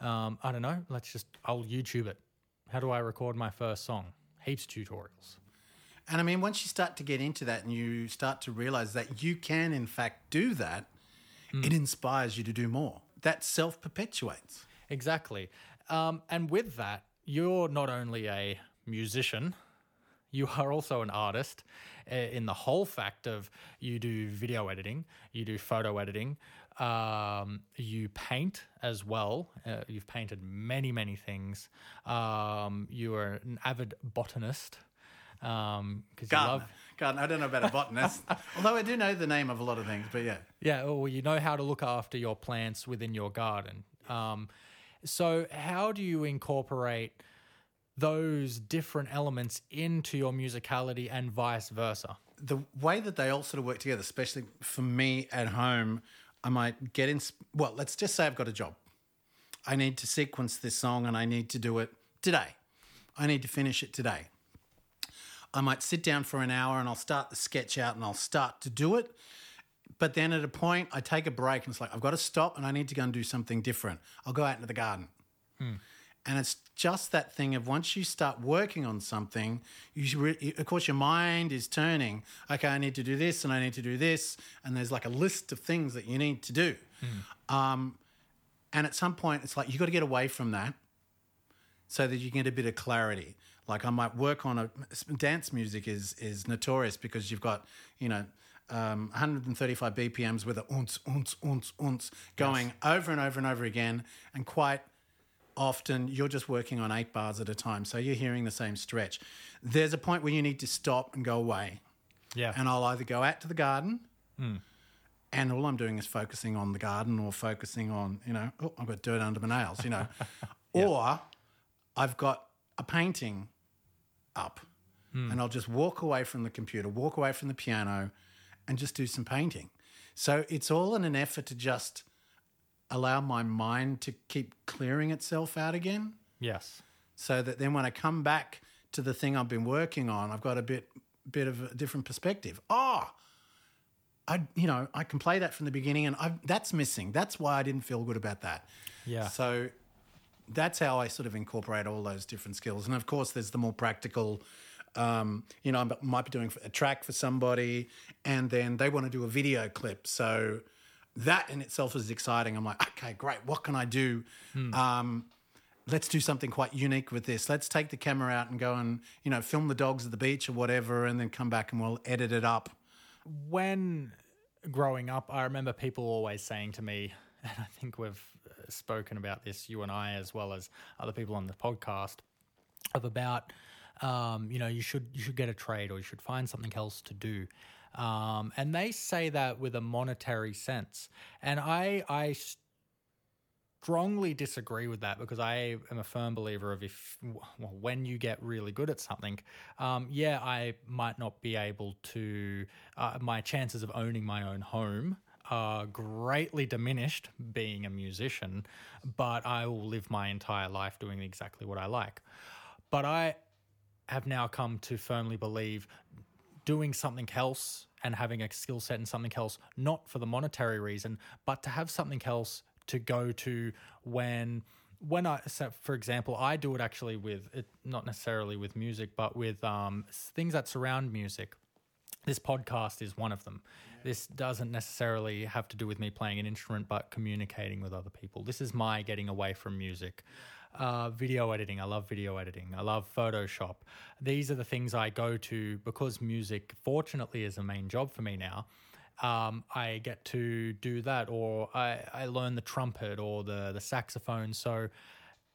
Um, I don't know. Let's just I'll YouTube it. How do I record my first song? Heaps tutorials. And I mean, once you start to get into that and you start to realize that you can, in fact, do that, it inspires you to do more. That self perpetuates. Exactly. Um, and with that, you're not only a musician, you are also an artist uh, in the whole fact of you do video editing, you do photo editing, um, you paint as well. Uh, you've painted many, many things. Um, you are an avid botanist because you love. Gardener. I don't know about a botanist, although I do know the name of a lot of things, but yeah. Yeah, well, you know how to look after your plants within your garden. Um, so, how do you incorporate those different elements into your musicality and vice versa? the way that they all sort of work together, especially for me at home, I might get in. Well, let's just say I've got a job. I need to sequence this song and I need to do it today. I need to finish it today. I might sit down for an hour and I'll start the sketch out and I'll start to do it. But then at a point, I take a break and it's like, I've got to stop and I need to go and do something different. I'll go out into the garden. And it's just that thing of once you start working on something, you re- of course your mind is turning. Okay, I need to do this and I need to do this, and there's like a list of things that you need to do. Um, and at some point, it's like you got to get away from that so that you get a bit of clarity. Like I might work on a dance music is is notorious because you've got you know. Um, 135 BPMs with a unts, unts, unts, unts going over and over and over again, and quite often you're just working on eight bars at a time. So you're hearing the same stretch. There's a point where you need to stop and go away. Yeah. And I'll either go out to the garden and all I'm doing is focusing on the garden or focusing on, you know, oh, I've got dirt under my nails, you know, or I've got a painting up and I'll just walk away from the computer, walk away from the piano, and just do some painting. So it's all in an effort to just allow my mind to keep clearing itself out again Yes. so that then when I come back to the thing I've been working on, I've got a bit bit of a different perspective. Oh, I you know I can play that from the beginning, and I, that's missing. That's why I didn't feel good about that. Yeah. So that's how I sort of incorporate all those different skills, and of course, there's the more practical. Um, you know, I might be doing a track for somebody, and then they want to do a video clip. So that in itself is exciting. I'm like, okay, great. What can I do? Um, let's do something quite unique with this. Let's take the camera out and go and you know film the dogs at the beach or whatever, and then come back and we'll edit it up. when growing up, I remember people always saying to me, and I think we've uh, spoken about this, you and I, as well as other people on the podcast, of about, um, you know, you should you should get a trade or you should find something else to do. Um, and they say that with a monetary sense, and I I strongly disagree with that because I am a firm believer of if well, when you get really good at something, um, yeah, I might not be able to. Uh, my chances of owning my own home are greatly diminished being a musician, but I will live my entire life doing exactly what I like. But I have now come to firmly believe doing something else and having a skill set in something else, not for the monetary reason, but to have something else to go to when when I so for example, I do it actually with it not necessarily with music, but with um, things that surround music. This podcast is one of them. This doesn't necessarily have to do with me playing an instrument, but communicating with other people. This is my getting away from music. Uh, video editing. I love video editing. I love Photoshop. These are the things I go to because music, fortunately, is a main job for me now. Um, I get to do that, or I, I learn the trumpet or the the saxophone. So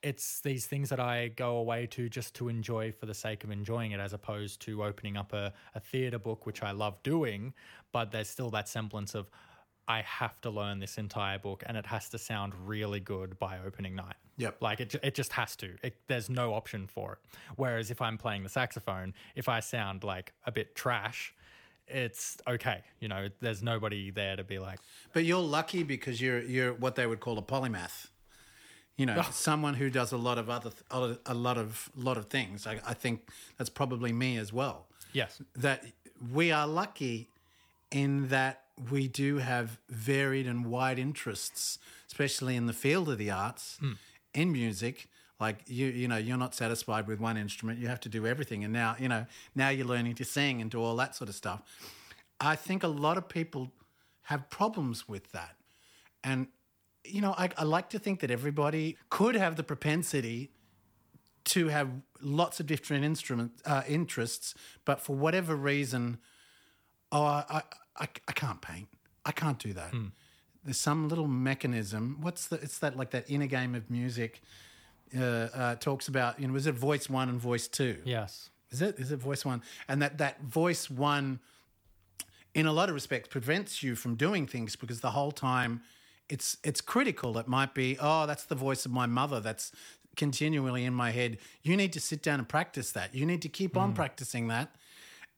it's these things that I go away to just to enjoy for the sake of enjoying it, as opposed to opening up a, a theatre book, which I love doing, but there's still that semblance of I have to learn this entire book and it has to sound really good by opening night. Yep. Like it, it just has to. It, there's no option for it. Whereas if I'm playing the saxophone, if I sound like a bit trash, it's okay. You know, there's nobody there to be like, But you're lucky because you're you're what they would call a polymath. You know, oh. someone who does a lot of other a lot of lot of things. I, I think that's probably me as well. yes, That we are lucky in that we do have varied and wide interests, especially in the field of the arts, in music. Like you, you know, you're not satisfied with one instrument; you have to do everything. And now, you know, now you're learning to sing and do all that sort of stuff. I think a lot of people have problems with that, and you know, I, I like to think that everybody could have the propensity to have lots of different instrument uh, interests, but for whatever reason, oh, I, I, I can't paint. I can't do that. There's some little mechanism. What's the? It's that like that inner game of music. Uh, uh, talks about you know, is it voice one and voice two? yes, Is it? Is it voice one? And that that voice one, in a lot of respects, prevents you from doing things because the whole time, it's it's critical. It might be, oh, that's the voice of my mother. That's continually in my head. You need to sit down and practice that. You need to keep on practicing that.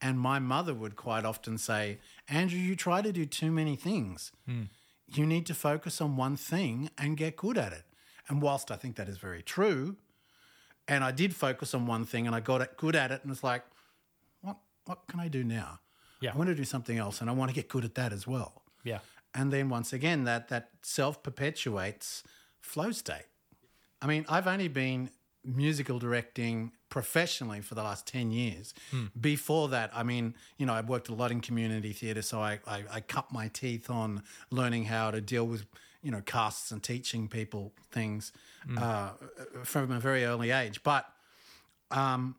And my mother would quite often say, Andrew, you try to do too many things. Hmm. You need to focus on one thing and get good at it. And whilst I think that is very true, and I did focus on one thing and I got good at it, and it's like, what what can I do now? Yeah. I want to do something else, and I want to get good at that as well. yeah, And then once again, that that self perpetuates flow state. I mean, I've only been musical directing professionally for the last 10 years. Before that, I mean, you know, I worked a lot in community theatre, so I, I, I cut my teeth on learning how to deal with, you know, casts and teaching people things uh, from a very early age. But um,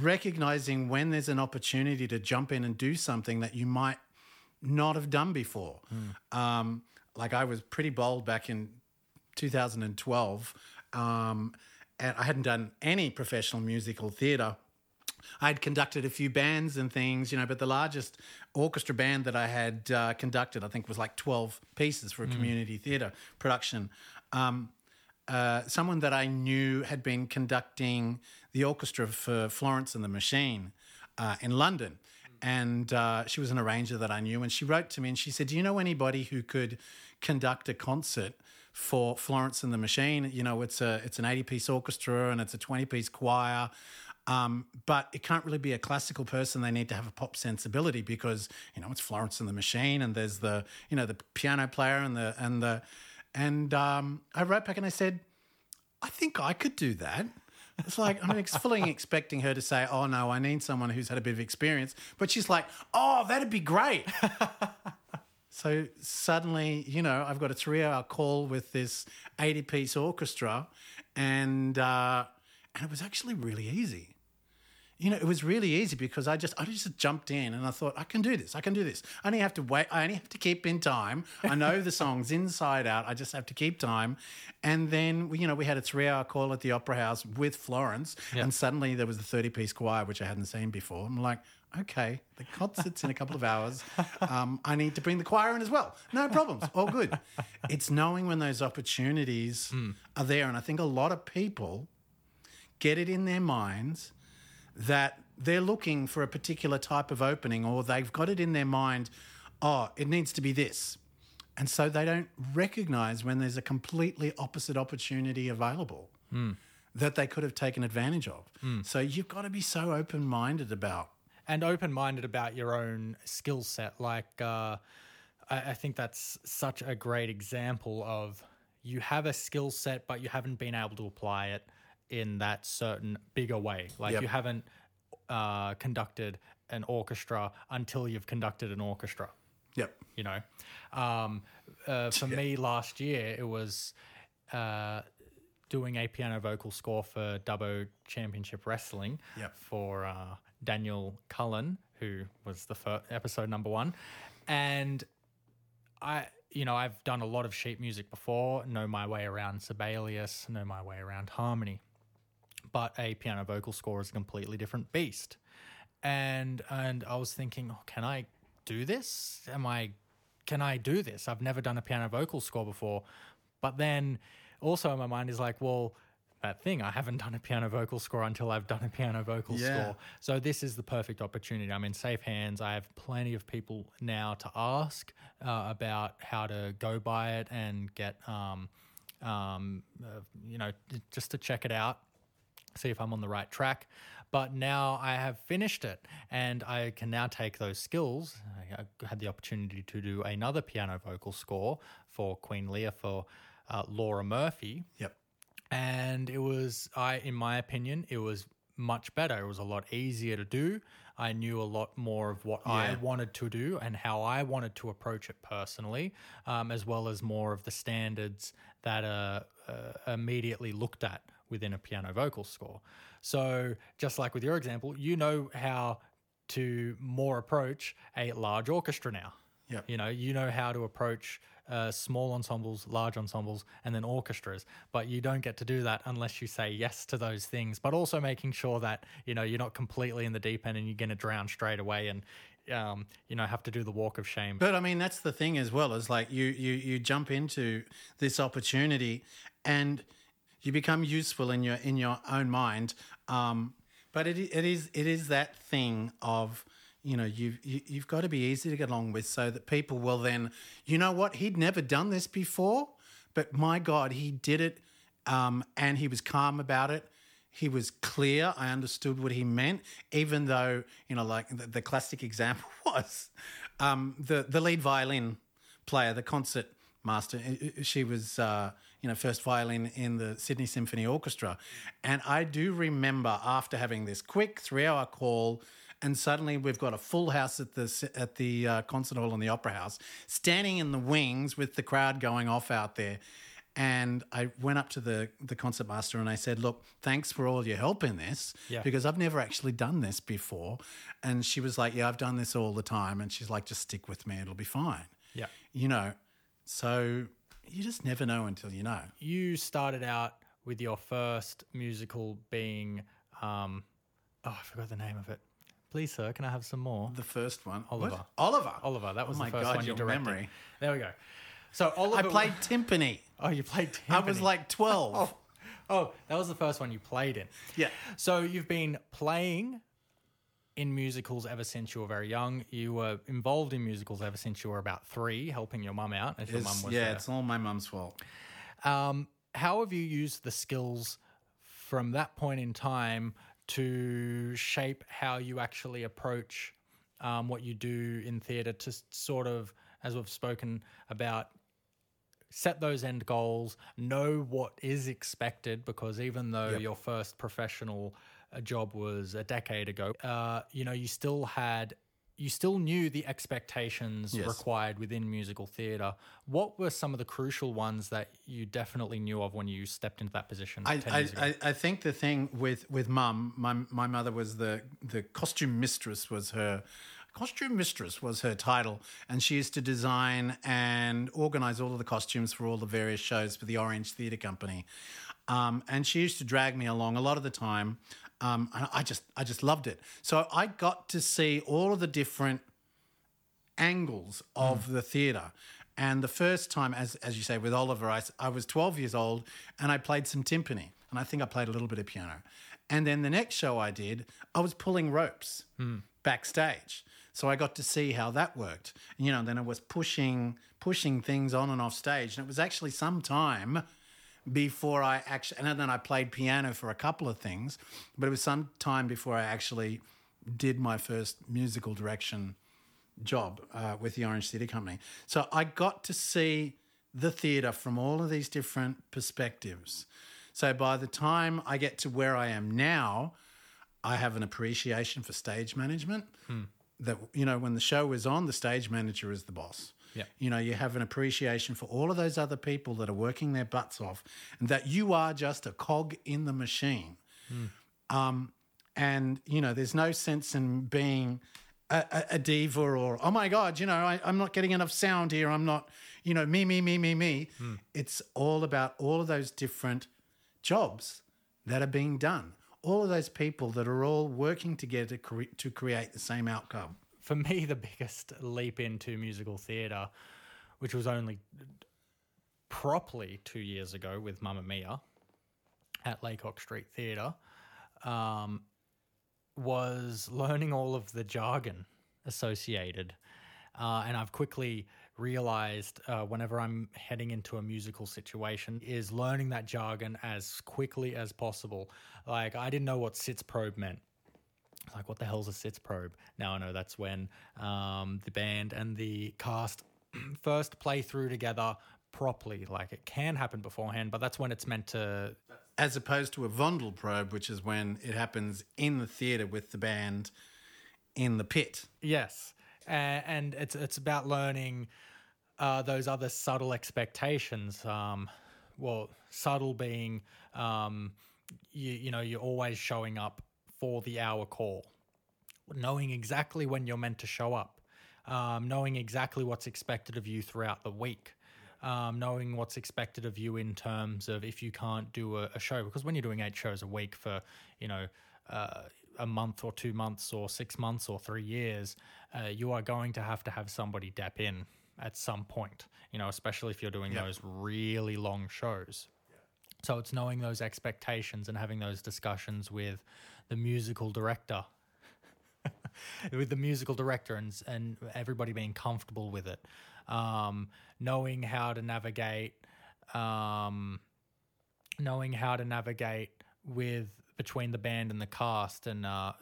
recognizing when there's an opportunity to jump in and do something that you might not have done before. Um, like I was pretty bold back in 2012, um, and I hadn't done any professional musical theatre I had conducted a few bands and things, you know, but the largest orchestra band that I had uh, conducted, I think, was like 12 pieces for a community theatre production. Um, uh, someone that I knew had been conducting the orchestra for Florence and the Machine uh, in London. And uh, she was an arranger that I knew. And she wrote to me and she said, Do you know anybody who could conduct a concert for Florence and the Machine? You know, it's, a, it's an 80 piece orchestra and it's a 20 piece choir. Um, but it can't really be a classical person. They need to have a pop sensibility because you know it's Florence and the Machine, and there's the you know the piano player and the and the and um, I wrote back and I said, I think I could do that. It's like I'm fully expecting her to say, "Oh no, I need someone who's had a bit of experience," but she's like, "Oh, that'd be great." so suddenly, you know, I've got a three-hour call with this 80-piece orchestra, and uh, and it was actually really easy you know, it was really easy because I just I just jumped in and I thought I can do this. I can do this. I only have to wait. I only have to keep in time. I know the songs inside out. I just have to keep time. And then you know we had a three hour call at the Opera House with Florence, Yeah. and suddenly there was a thirty piece choir which I hadn't seen before. I'm like. Okay, the concert's in a couple of hours. Um, I need to bring the choir in as well. No problems, all good. It's knowing when those opportunities hmm. are there, and I think a lot of people get it in their minds that they're looking for a particular type of opening or they've got it in their mind, oh, it needs to be this. And so they don't recognize when there's a completely opposite opportunity available hmm. that they could have taken advantage of. Hmm. So you've got to be so open minded about. And open minded about your own skill set. Like, uh, I, I think that's such a great example of you have a skill set, but you haven't been able to apply it in that certain bigger way. Like, Yep. you haven't uh, conducted an orchestra until you've conducted an orchestra Yep. you know. Um, uh, for me last year, it was uh, doing a piano vocal score for Dubbo Championship Wrestling Yep. for uh, Daniel Cullen, who was the first episode number one, and I. You know, I've done a lot of sheet music before, know my way around Sibelius, know my way around harmony but a piano vocal score is a completely different beast. And and I was thinking, oh, can I do this? Am I can I do this? I've never done a piano vocal score before. But then also in my mind is like, well, that thing, I haven't done a piano vocal score until I've done a piano vocal Yeah. score. So this is the perfect opportunity. I'm in safe hands. I have plenty of people now to ask uh, about how to go by it and get, um, um, uh, you know, just to check it out see if I'm on the right track. But now I have finished it and I can now take those skills. I had the opportunity to do another piano vocal score for Queen Leah for uh, Laura Murphy. Yep. And it was, I, in my opinion, it was much better. It was a lot easier to do. I knew a lot more of what I wanted to do and how I wanted to approach it personally, um, as well as more of the standards that are uh, immediately looked at within a piano vocal score. So, just like with your example, you know how to more approach a large orchestra now. Yep. You know, you know how to approach uh, small ensembles, large ensembles, and then orchestras. But you don't get to do that unless you say yes to those things. But also making sure that you know you're not completely in the deep end and you're going to drown straight away and um, you know have to do the walk of shame. But I mean, that's the thing as well. Is like you you you jump into this opportunity, and you become useful in your in your own mind. Um, but it it is it is that thing of you know you've you, you've got to be easy to get along with, so that people will then you know what he'd never done this before, but my God, he did it, um, and he was calm about it. He was clear. I understood what he meant, even though you know, like the, the classic example was um, the the lead violin player, the concert master. She was, uh, you know, first violin in the Sydney Symphony Orchestra, and I do remember after having this quick three-hour call. And suddenly we've got a full house at the at the uh, concert hall in the Opera House, standing in the wings with the crowd going off out there. And I went up to the the concert master and I said, "Look, thanks for all your help in this, Yeah. because I've never actually done this before." And she was like, "Yeah, I've done this all the time." And she's like, "Just stick with me; it'll be fine." Yeah. You know, so you just never know until you know. you started out with your first musical being um, Oh, I forgot the name of it. Please, sir, can I have some more? The first one. Oliver. What? Oliver. Oliver. That was Oh the my first God, one you your directed. memory. There we go. So Oliver. I played timpani. Oh, you played. Timpani. I was like 12. Oh, that was the first one you played in. Yeah. So you've been playing in musicals ever since you were very young. You were involved in musicals ever since you were about three, helping your mum out. As your It's- mum was yeah, there. it's all my mum's fault. Um, how have you used the skills from that point in time to shape how you actually approach um, what you do in theatre to sort of, as we've spoken about, set those end goals, know what is expected, because even though your first professional uh, job was a decade ago, uh, you know, you still had. You still knew the expectations Yes. required within musical theatre. What were some of the crucial ones that you definitely knew of when you stepped into that position? I, 10 I? I, I think the thing with with mum, my my mother was the the costume mistress was her costume mistress was her title, and she used to design and organize all of the costumes for all the various shows for the Orange Theatre Company, um, and she used to drag me along a lot of the time. Um, and I just I just loved it. So I got to see all of the different angles of the theatre. And the first time, as, as you say, with Oliver, I, I was 12 years old and I played some timpani. And I think I played a little bit of piano. And then the next show I did, I was pulling ropes backstage. So I got to see how that worked. You know, then I was pushing pushing things on and off stage. And it was actually some time before I actually, and then I played piano for a couple of things, but it was some time before I actually did my first musical direction job uh, with the Orange Theatre Company. So I got to see the theatre from all of these different perspectives. So by the time I get to where I am now, I have an appreciation for stage management. That you know, when the show is on, the stage manager is the boss. Yeah. You know, you have an appreciation for all of those other people that are working their butts off, and that you are just a cog in the machine. Um, and you know, there's no sense in being a, a, diva or oh my god, you know, I, I'm not getting enough sound here. I'm not, you know, me, me, me, me, me. It's all about all of those different jobs that are being done. All of those people that are all working together to, cre- to create the same outcome. For me, the biggest leap into musical theatre, which was only properly two years ago with Mamma Mia at Laycock Street Theatre, um, was learning all of the jargon associated. Uh, and I've quickly realized uh, whenever I'm heading into a musical situation is learning that jargon as quickly as possible. Like I didn't know what Sitzprobe meant like what the hell's a Sitzprobe? Now i know that's when um, the band and the cast first play through together properly. Like it can happen beforehand but that's when it's meant to As opposed to a Wandelprobe, which is when it happens in the theatre with the band in the pit. yes. And it's it's about learning uh, those other subtle expectations um, well subtle being um, you, you know you're always showing up for the hour call knowing exactly when you're meant to show up, um, knowing exactly what's expected of you throughout the week, um, knowing what's expected of you in terms of if you can't do a, a show. Because when you're doing eight shows a week for, you know, uh, a month or two months or six months or three years, uh, you are going to have to have somebody dep in at some point, you know, especially if you're doing those really long shows. So it's knowing those expectations and having those discussions with the musical director, with the musical director, and and everybody being comfortable with it, um, knowing how to navigate, um, knowing how to navigate with between the band and the cast, and uh,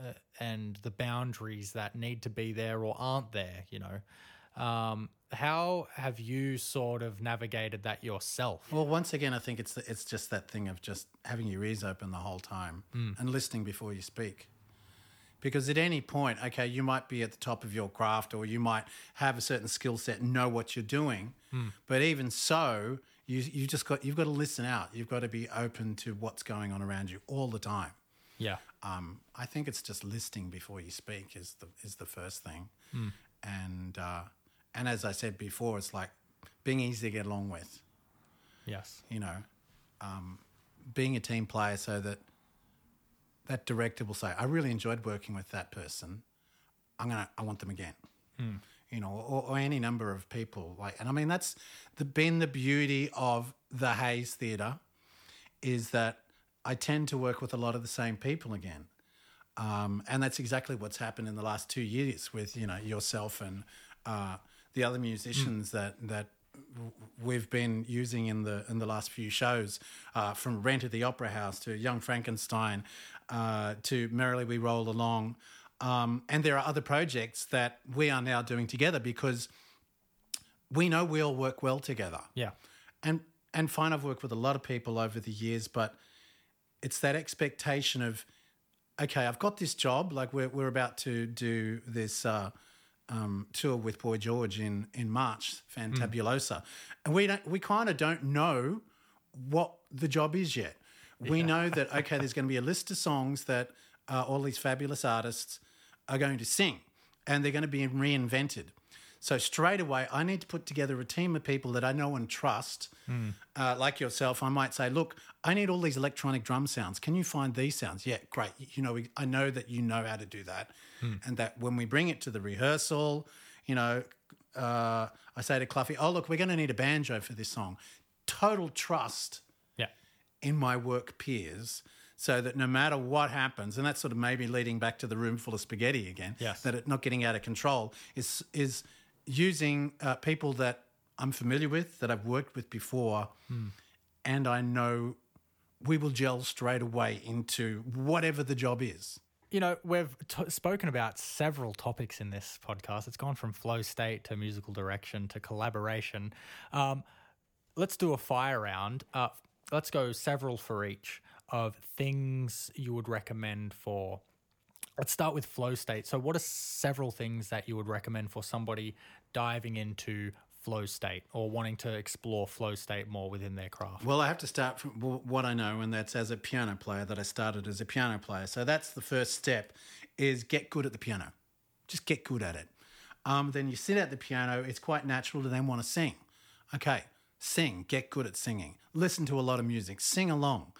and the boundaries that need to be there or aren't there. You know, um, how have you sort of navigated that yourself? Well, once again, I think it's it's just that thing of just having your ears open the whole time and listening before you speak. Because at any point, okay, you might be at the top of your craft, or you might have a certain skill set, and know what you're doing. But even so, you you just got you've got to listen out. You've got to be open to what's going on around you all the time. Yeah. Um, I think it's just listening before you speak is the is the first thing, and uh, and as I said before, it's like being easy to get along with Yes. you know, um, being a team player so that that director will say, "I really enjoyed working with that person. I'm gonna, I want them again." You know, or, or any number of people like, and I mean that's the been the beauty of the Hayes Theatre is that I tend to work with a lot of the same people again. Um, and that's exactly what's happened in the last two years with you know yourself and uh, the other musicians that that we've been using in the in the last few shows, uh, from Rent at the Opera House to Young Frankenstein uh, to Merrily We Roll Along, um, and there are other projects that we are now doing together because we know we all work well together Yeah. and and fine i've worked with a lot of people over the years but it's that expectation of okay i've got this job like we're, we're about to do this uh, um, tour with boy george in in march fantabulosa. And we don't we kind of don't know what the job is yet. We know that okay there's going to be a list of songs that uh, all these fabulous artists are going to sing and they're going to be reinvented so straight away, I need to put together a team of people that I know and trust, uh, like yourself. I might say, "Look, I need all these electronic drum sounds. Can you find these sounds?" Yeah, great. You know, we, I know that you know how to do that, and that when we bring it to the rehearsal, you know, uh, I say to Cluffy, "Oh, look, we're going to need a banjo for this song." Total trust Yeah. in my work peers so that no matter what happens and that's sort of maybe leading back to the room full of spaghetti again Yes. that it not getting out of control is is using uh, people that I'm familiar with that I've worked with before and I know we will gel straight away into whatever the job is You know, we've t- spoken about several topics in this podcast. It's gone from flow state to musical direction to collaboration. Um, let's do a fire round. Uh, let's go several for each of things you would recommend for. Let's start with flow state. So, what are several things that you would recommend for somebody diving into flow state or wanting to explore flow state more within their craft? Well, I have to start from what I know, and that's as a piano player that I started as a piano player. So that's the first step: is get good at the piano. Just get good at it. Um, then you sit at the piano. It's quite natural to then want to sing. Okay, sing. Get good at singing. Listen to a lot of music. Sing along.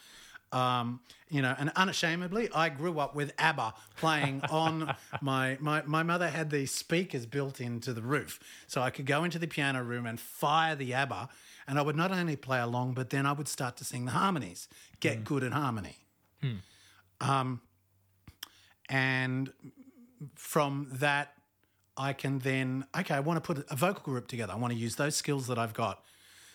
Um, you know, and unashamedly, I grew up with ABBA playing on my, my my mother had these speakers built into the roof, so I could go into the piano room and fire the ABBA, and I would not only play along, but then I would start to sing the harmonies, get good at harmony. Um, and from that, I can then okay, I want to put a vocal group together. I want to use those skills that I've got.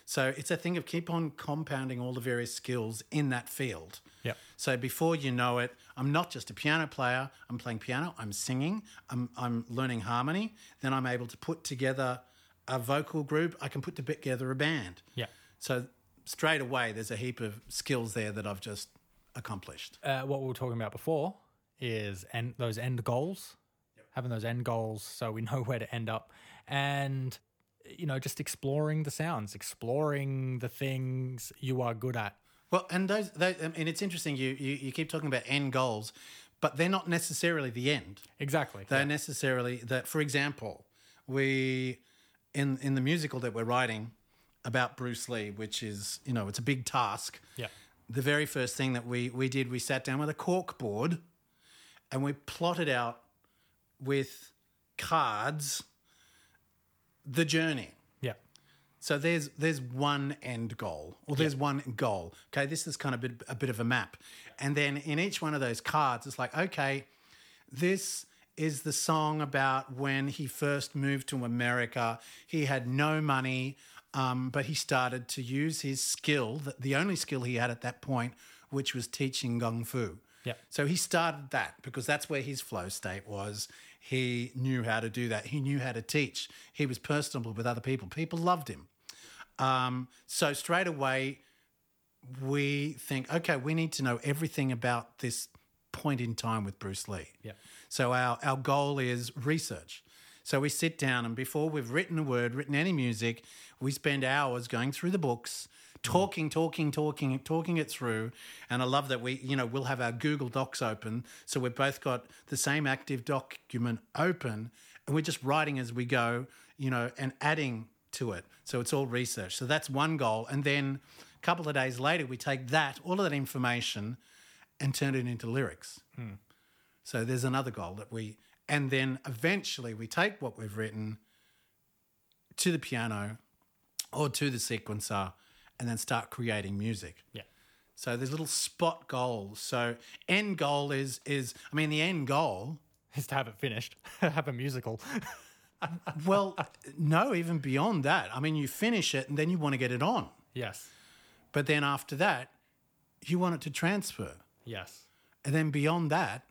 So it's a thing of keep on compounding all the various skills in that field. Yep. So before you know it, I'm not just a piano player. I'm playing piano. I'm singing. I'm I'm learning harmony. Then I'm able to put together a vocal group. I can put together a band. Yeah. So straight away, there's a heap of skills there that I've just accomplished. uh, what we were talking about before is end those end goals, having those end goals so we know where to end up, and you know just exploring the sounds, exploring the things you are good at. Well, and those, those I mean, it's interesting. You, you you keep talking about end goals, but they're not necessarily the end. Exactly. They're necessarily that. For example, we in in the musical that we're writing about Bruce Lee, which is you know it's a big task. Yeah. The very first thing that we we did, we sat down with a cork board, and we plotted out with cards the journey. Yeah. So there's there's one end goal, or there's one goal. Okay, this is kind of a bit, a bit of a map, and then in each one of those cards, it's like, okay, this is the song about when he first moved to America. He had no money, um, but he started to use his skill, the, the only skill he had at that point, which was teaching kung fu. Yeah. So he started that because that's where his flow state was. He knew how to do that. He knew how to teach. He was personable with other people. People loved him. Um, so straight away, we think, okay, we need to know everything about this point in time with Bruce Lee. Yeah. So our, our goal is research. So we sit down and before we've written a word, written any music, we spend hours going through the books, talking, talking, talking, talking it through. And I love that we, you know, we'll have our Google Docs open. So we've both got the same active document open and we're just writing as we go, you know, and adding to it. So it's all research. So that's one goal. And then a couple of days later, we take that, all of that information, and turn it into lyrics. Hmm. So there's another goal that we, and then eventually we take what we've written to the piano or to the sequencer and then start creating music. Yeah. So there's little spot goals. So end goal is is I mean the end goal. Is to have it finished, have a musical. Well, no, even beyond that. I mean you finish it and then you want to get it on. yes. But then after that, you want it to transfer. Yes. And then beyond that,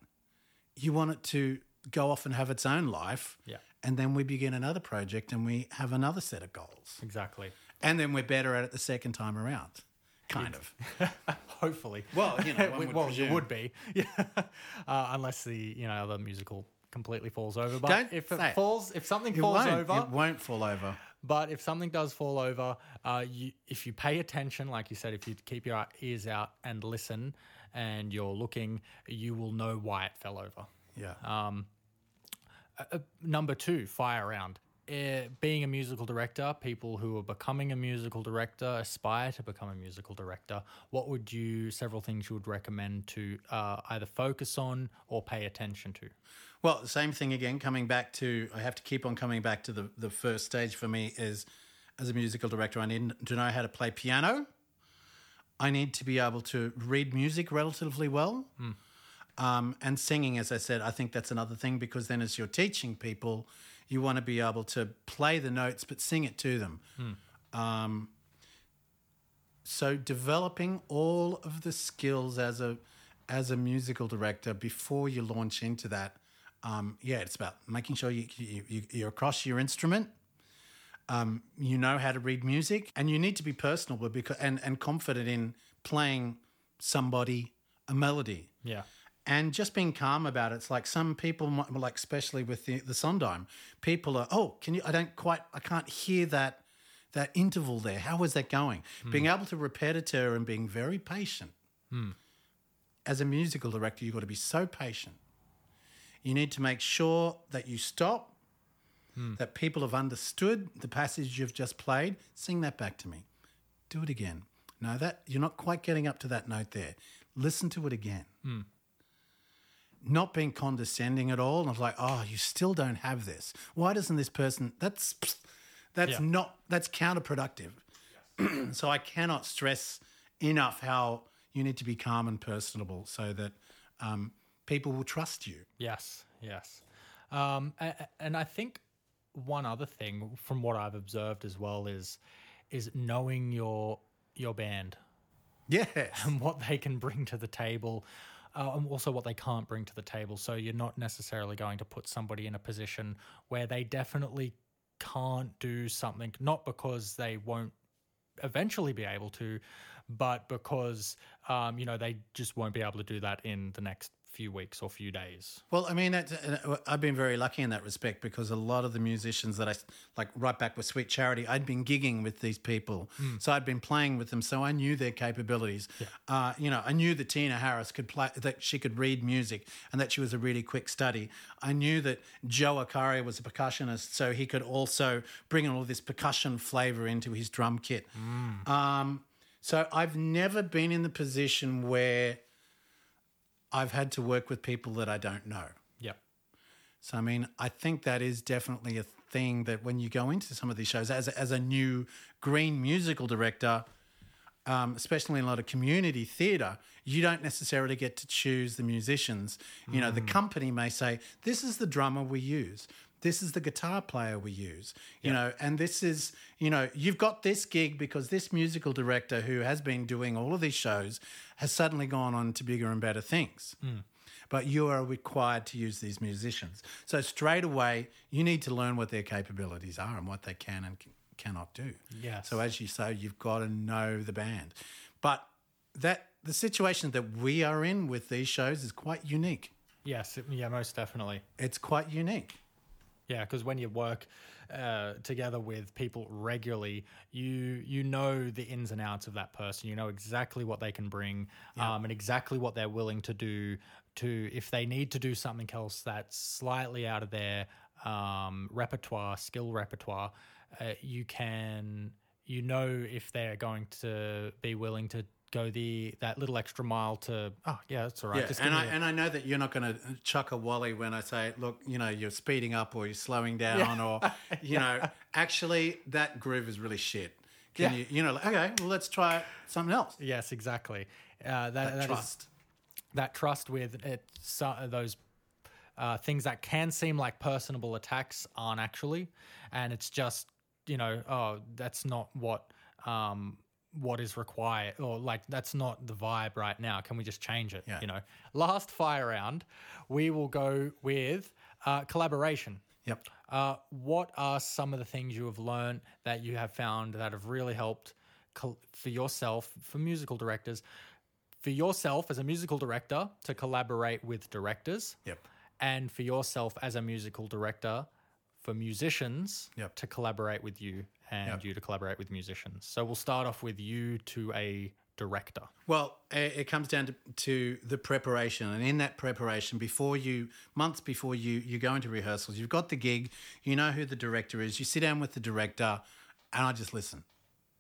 you want it to go off and have its own life. Yeah. And then we begin another project and we have another set of goals. Exactly. And then we're better at it the second time around. Kind of. Hopefully. Well, you know, one would well, presume. it would be, yeah. Uh, unless the you know the musical completely falls over. But Don't if say it it. falls, if something It falls over, It won't fall over. But if something does fall over, uh, you, if you pay attention, like you said, if you keep your ears out and listen, and you're looking, you will know why it fell over. Yeah. Uh, number two, fire round. Being a musical director, people who are becoming a musical director aspire to become a musical director. What would you, several things you would recommend to uh, either focus on or pay attention to? Well, the same thing again, coming back to, I have to keep on coming back to the, the first stage for me is as a musical director, I need to know how to play piano. I need to be able to read music relatively well. Um, and singing, as I said, I think that's another thing because then as you're teaching people, you want to be able to play the notes but sing it to them. Um, so developing all of the skills as a as a musical director before you launch into that, um, yeah, it's about making sure you, you, you you're across your instrument. Um, you know how to read music, and you need to be personal because and and confident in playing somebody a melody Yeah. And just being calm about it. It's like some people, might, like especially with the, the Sondheim, people are, oh, can you? I don't quite, I can't hear that that interval there. How is that going? Hmm. Being able to repetitor and being very patient. Hmm. As a musical director, you've got to be so patient. You need to make sure that you stop, hmm. that people have understood the passage you've just played. Sing that back to me. Do it again. No, that you're not quite getting up to that note there. Listen to it again not being condescending at all. And I was like, oh, you still don't have this. Why doesn't this person? That's that's Yeah. not that's counterproductive. so I cannot stress enough how you need to be calm and personable so that um, people will trust you. Yes, yes. Um, and I think one other thing from what I've observed as well is is knowing your your band Yes. and what they can bring to the table. Uh, also what they can't bring to the table. So you're not necessarily going to put somebody in a position where they definitely can't do something, not because they won't eventually be able to, but because um, you know they just won't be able to do that in the next few weeks or few days. Well, I mean, that's, uh, I've been very lucky in that respect because a lot of the musicians that I like, right back with Sweet Charity, I'd been gigging with these people, so I'd been playing with them, so I knew their capabilities. Uh, you know, I knew that Tina Harris could play, that she could read music, and that she was a really quick study. I knew that Joe Akari was a percussionist, so he could also bring all this percussion flavor into his drum kit. Um, so I've never been in the position where I've had to work with people that I don't know. Yep. So I mean, I think that is definitely a thing that when you go into some of these shows as a, as a new green musical director, um, especially in a lot of community theatre, you don't necessarily get to choose the musicians. You know, the company may say, "This is the drummer we use." This is the guitar player we use, you know, and this is, you know, you've got this gig because this musical director who has been doing all of these shows has suddenly gone on to bigger and better things hmm. but you are required to use these musicians. So straight away, you need to learn what their capabilities are and what they can and c- cannot do. Yes. So as you say, you've got to know the band. But that the situation that we are in with these shows is quite unique. Yes. it- Yeah. Most definitely. It's quite unique. Yeah, because when you work uh, together with people regularly, you you know the ins and outs of that person. You know exactly what they can bring, um, and exactly what they're willing to do. To if they need to do something else that's slightly out of their um, repertoire, skill repertoire, uh, you can you know if they're going to be willing to go the that little extra mile to oh yeah that's all right Yeah, Just and I and I know that you're not going to chuck a wally when I say, look, you know, you're speeding up or you're slowing down or, you know, actually that groove is really shit. Can Yeah. you, you know, like, okay, well, let's try something else. yes exactly uh, that, that is- Trust. that trust with it so, those uh, things that can seem like personable attacks aren't actually and it's just you know oh that's not what um what is required or like that's not the vibe right now can we just change it Yeah. you know last fire round we will go with uh, collaboration Yep. uh, what are some of the things you have learned that you have found that have really helped col- for yourself, for musical directors, for yourself as a musical director to collaborate with directors, Yep. and for yourself as a musical director for musicians Yep. to collaborate with you and Yep. you to collaborate with musicians. So we'll start off with you to a director. Well, it, comes down to, to the preparation, and in that preparation, before you months before you you go into rehearsals, you've got the gig, you know who the director is. You sit down with the director, and I just listen.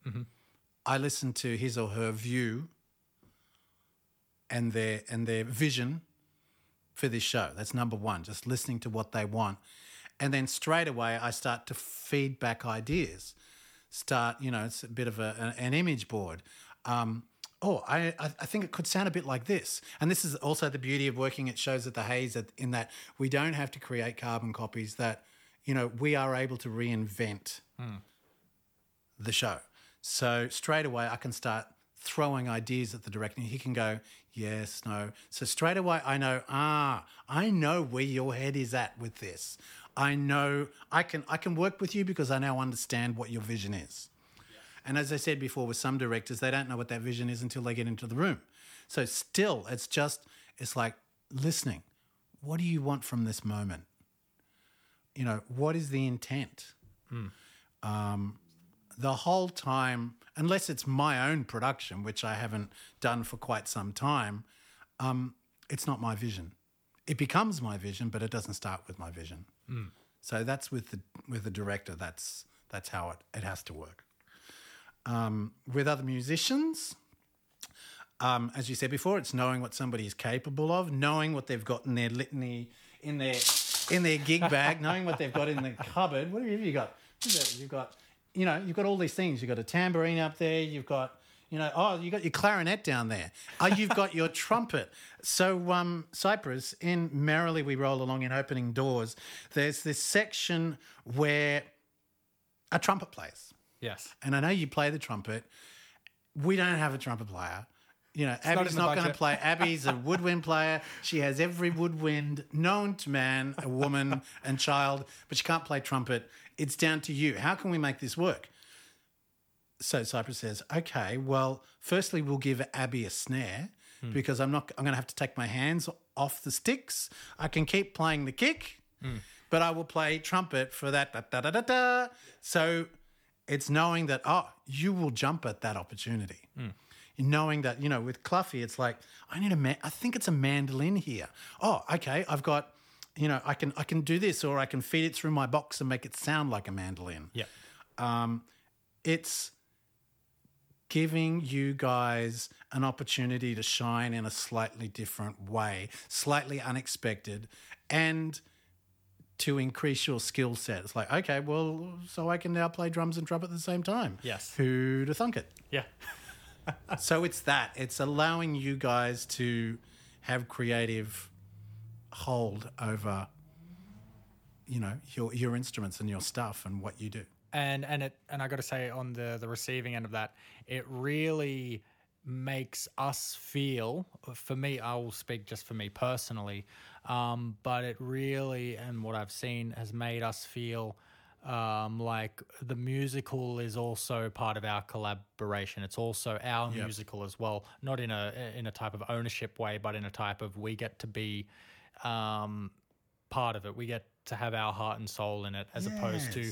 Mm-hmm. I listen to his or her view and their and their vision for this show. That's number one. Just listening to what they want, and then straight away I start to feed back ideas. Start, you know, it's a bit of a, an image board. Um, oh, I, I think it could sound a bit like this. And this is also the beauty of working at shows at the Hayes, that, in that we don't have to create carbon copies. That you know we are able to reinvent the show. So straight away, I can start throwing ideas at the director. He can go, yes, no. So straight away, I know, ah, I know where your head is at with this. I know I can I can work with you because I now understand what your vision is. And as I said before, with some directors, they don't know what that vision is until they get into the room. So still, it's just it's like listening. What do you want from this moment? You know, what is the intent? The whole time, unless it's my own production, which I haven't done for quite some time, um, it's not my vision. It becomes my vision, but it doesn't start with my vision. So that's with the with the director. That's that's how it, it has to work. Um, with other musicians, um, as you said before, it's knowing what somebody is capable of, knowing what they've got in their litany, in their in their gig bag, knowing what they've got in the cupboard. What have you got? What is that? You've got, you know, you've got all these things. You've got a tambourine up there. You've got, you know, oh, you got your clarinet down there. Oh, you've got your trumpet. So, um, Cypress in Merrily We Roll Along in Opening Doors, there's this section where a trumpet plays Yes. and I know you play the trumpet. We don't have a trumpet player. You know, Abby's in the not going to play. Abby's a woodwind player. She has every woodwind known to man, a woman, and child, but she can't play trumpet. It's down to you. How can we make this work? So Cypress says, okay, well, firstly, we'll give Abby a snare hmm. because I'm not, I'm going to have to take my hands off the sticks. I can keep playing the kick, hmm. but I will play trumpet for that. Da, da, da, da, da. So it's knowing that, oh, you will jump at that opportunity. Hmm. Knowing that, you know, with Cluffy, it's like, I need a man, I think it's a mandolin here. Oh, okay, I've got, you know, I can, I can do this or I can feed it through my box and make it sound like a mandolin Yeah. Um, it's giving you guys an opportunity to shine in a slightly different way, slightly unexpected, and to increase your skill set. It's like, okay, well, so I can now play drums and trumpet at the same time. Yes. Who'd have thunk it? Yeah. so it's that. It's allowing you guys to have creative hold over, you know, your your instruments and your stuff and what you do. and and it and I got to say on the the receiving end of that, it really makes us feel. For me, I will speak just for me personally, um, but it really and what I've seen has made us feel. Um, like the musical is also part of our collaboration. It's also our Yep. musical as well, not in a in a type of ownership way, but in a type of we get to be um, part of it. We get to have our heart and soul in it, as opposed to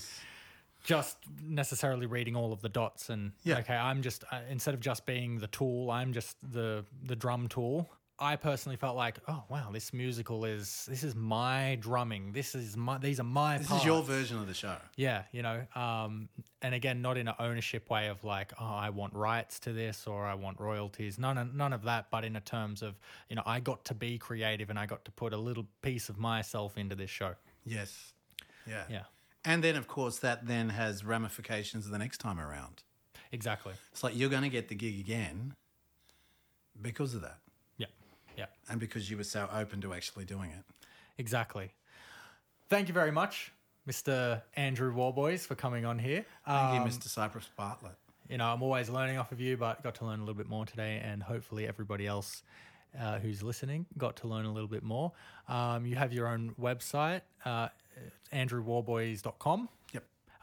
just necessarily reading all of the dots and Yeah. okay i'm just uh, instead of just being the tool i'm just the the drum tool I personally felt like, oh wow, this musical is this is my drumming. This is my these are my This parts. is your version of the show. Yeah, you know, um, and again, not in an ownership way of like, oh, I want rights to this or I want royalties. None, of, none of that. But in a terms of, you know, I got to be creative and I got to put a little piece of myself into this show. Yes. Yeah. Yeah, And then, of course, that then has ramifications the next time around. exactly. It's like you're going to get the gig again because of that Yeah, and because you were so open to actually doing it. exactly. Thank you very much, Mr. Andrew Worboys, for coming on here. Thank Um, you, Mr. Cypress Bartlett. you know, I'm always learning off of you, but got to learn a little bit more today, and hopefully everybody else uh, who's listening got to learn a little bit more. Um, you have your own website, uh, andrewworboys.com.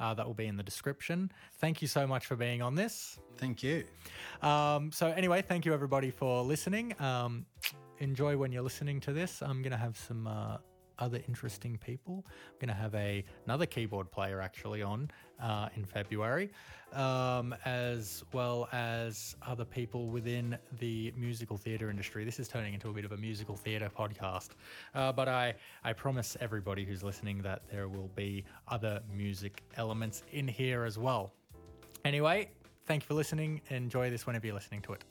Uh, that will be in the description. Thank you so much for being on this. Thank you. Um, so, anyway, thank you everybody for listening. Um, enjoy when you're listening to this. I'm going to have some uh, other interesting people. I'm going to have a another keyboard player actually on uh, in February, um, as well as other people within the musical theatre industry. This is turning into a bit of a musical theatre podcast, uh, but I I promise everybody who's listening that there will be other music elements in here as well. Anyway, thank you for listening. Enjoy this whenever you're listening to it.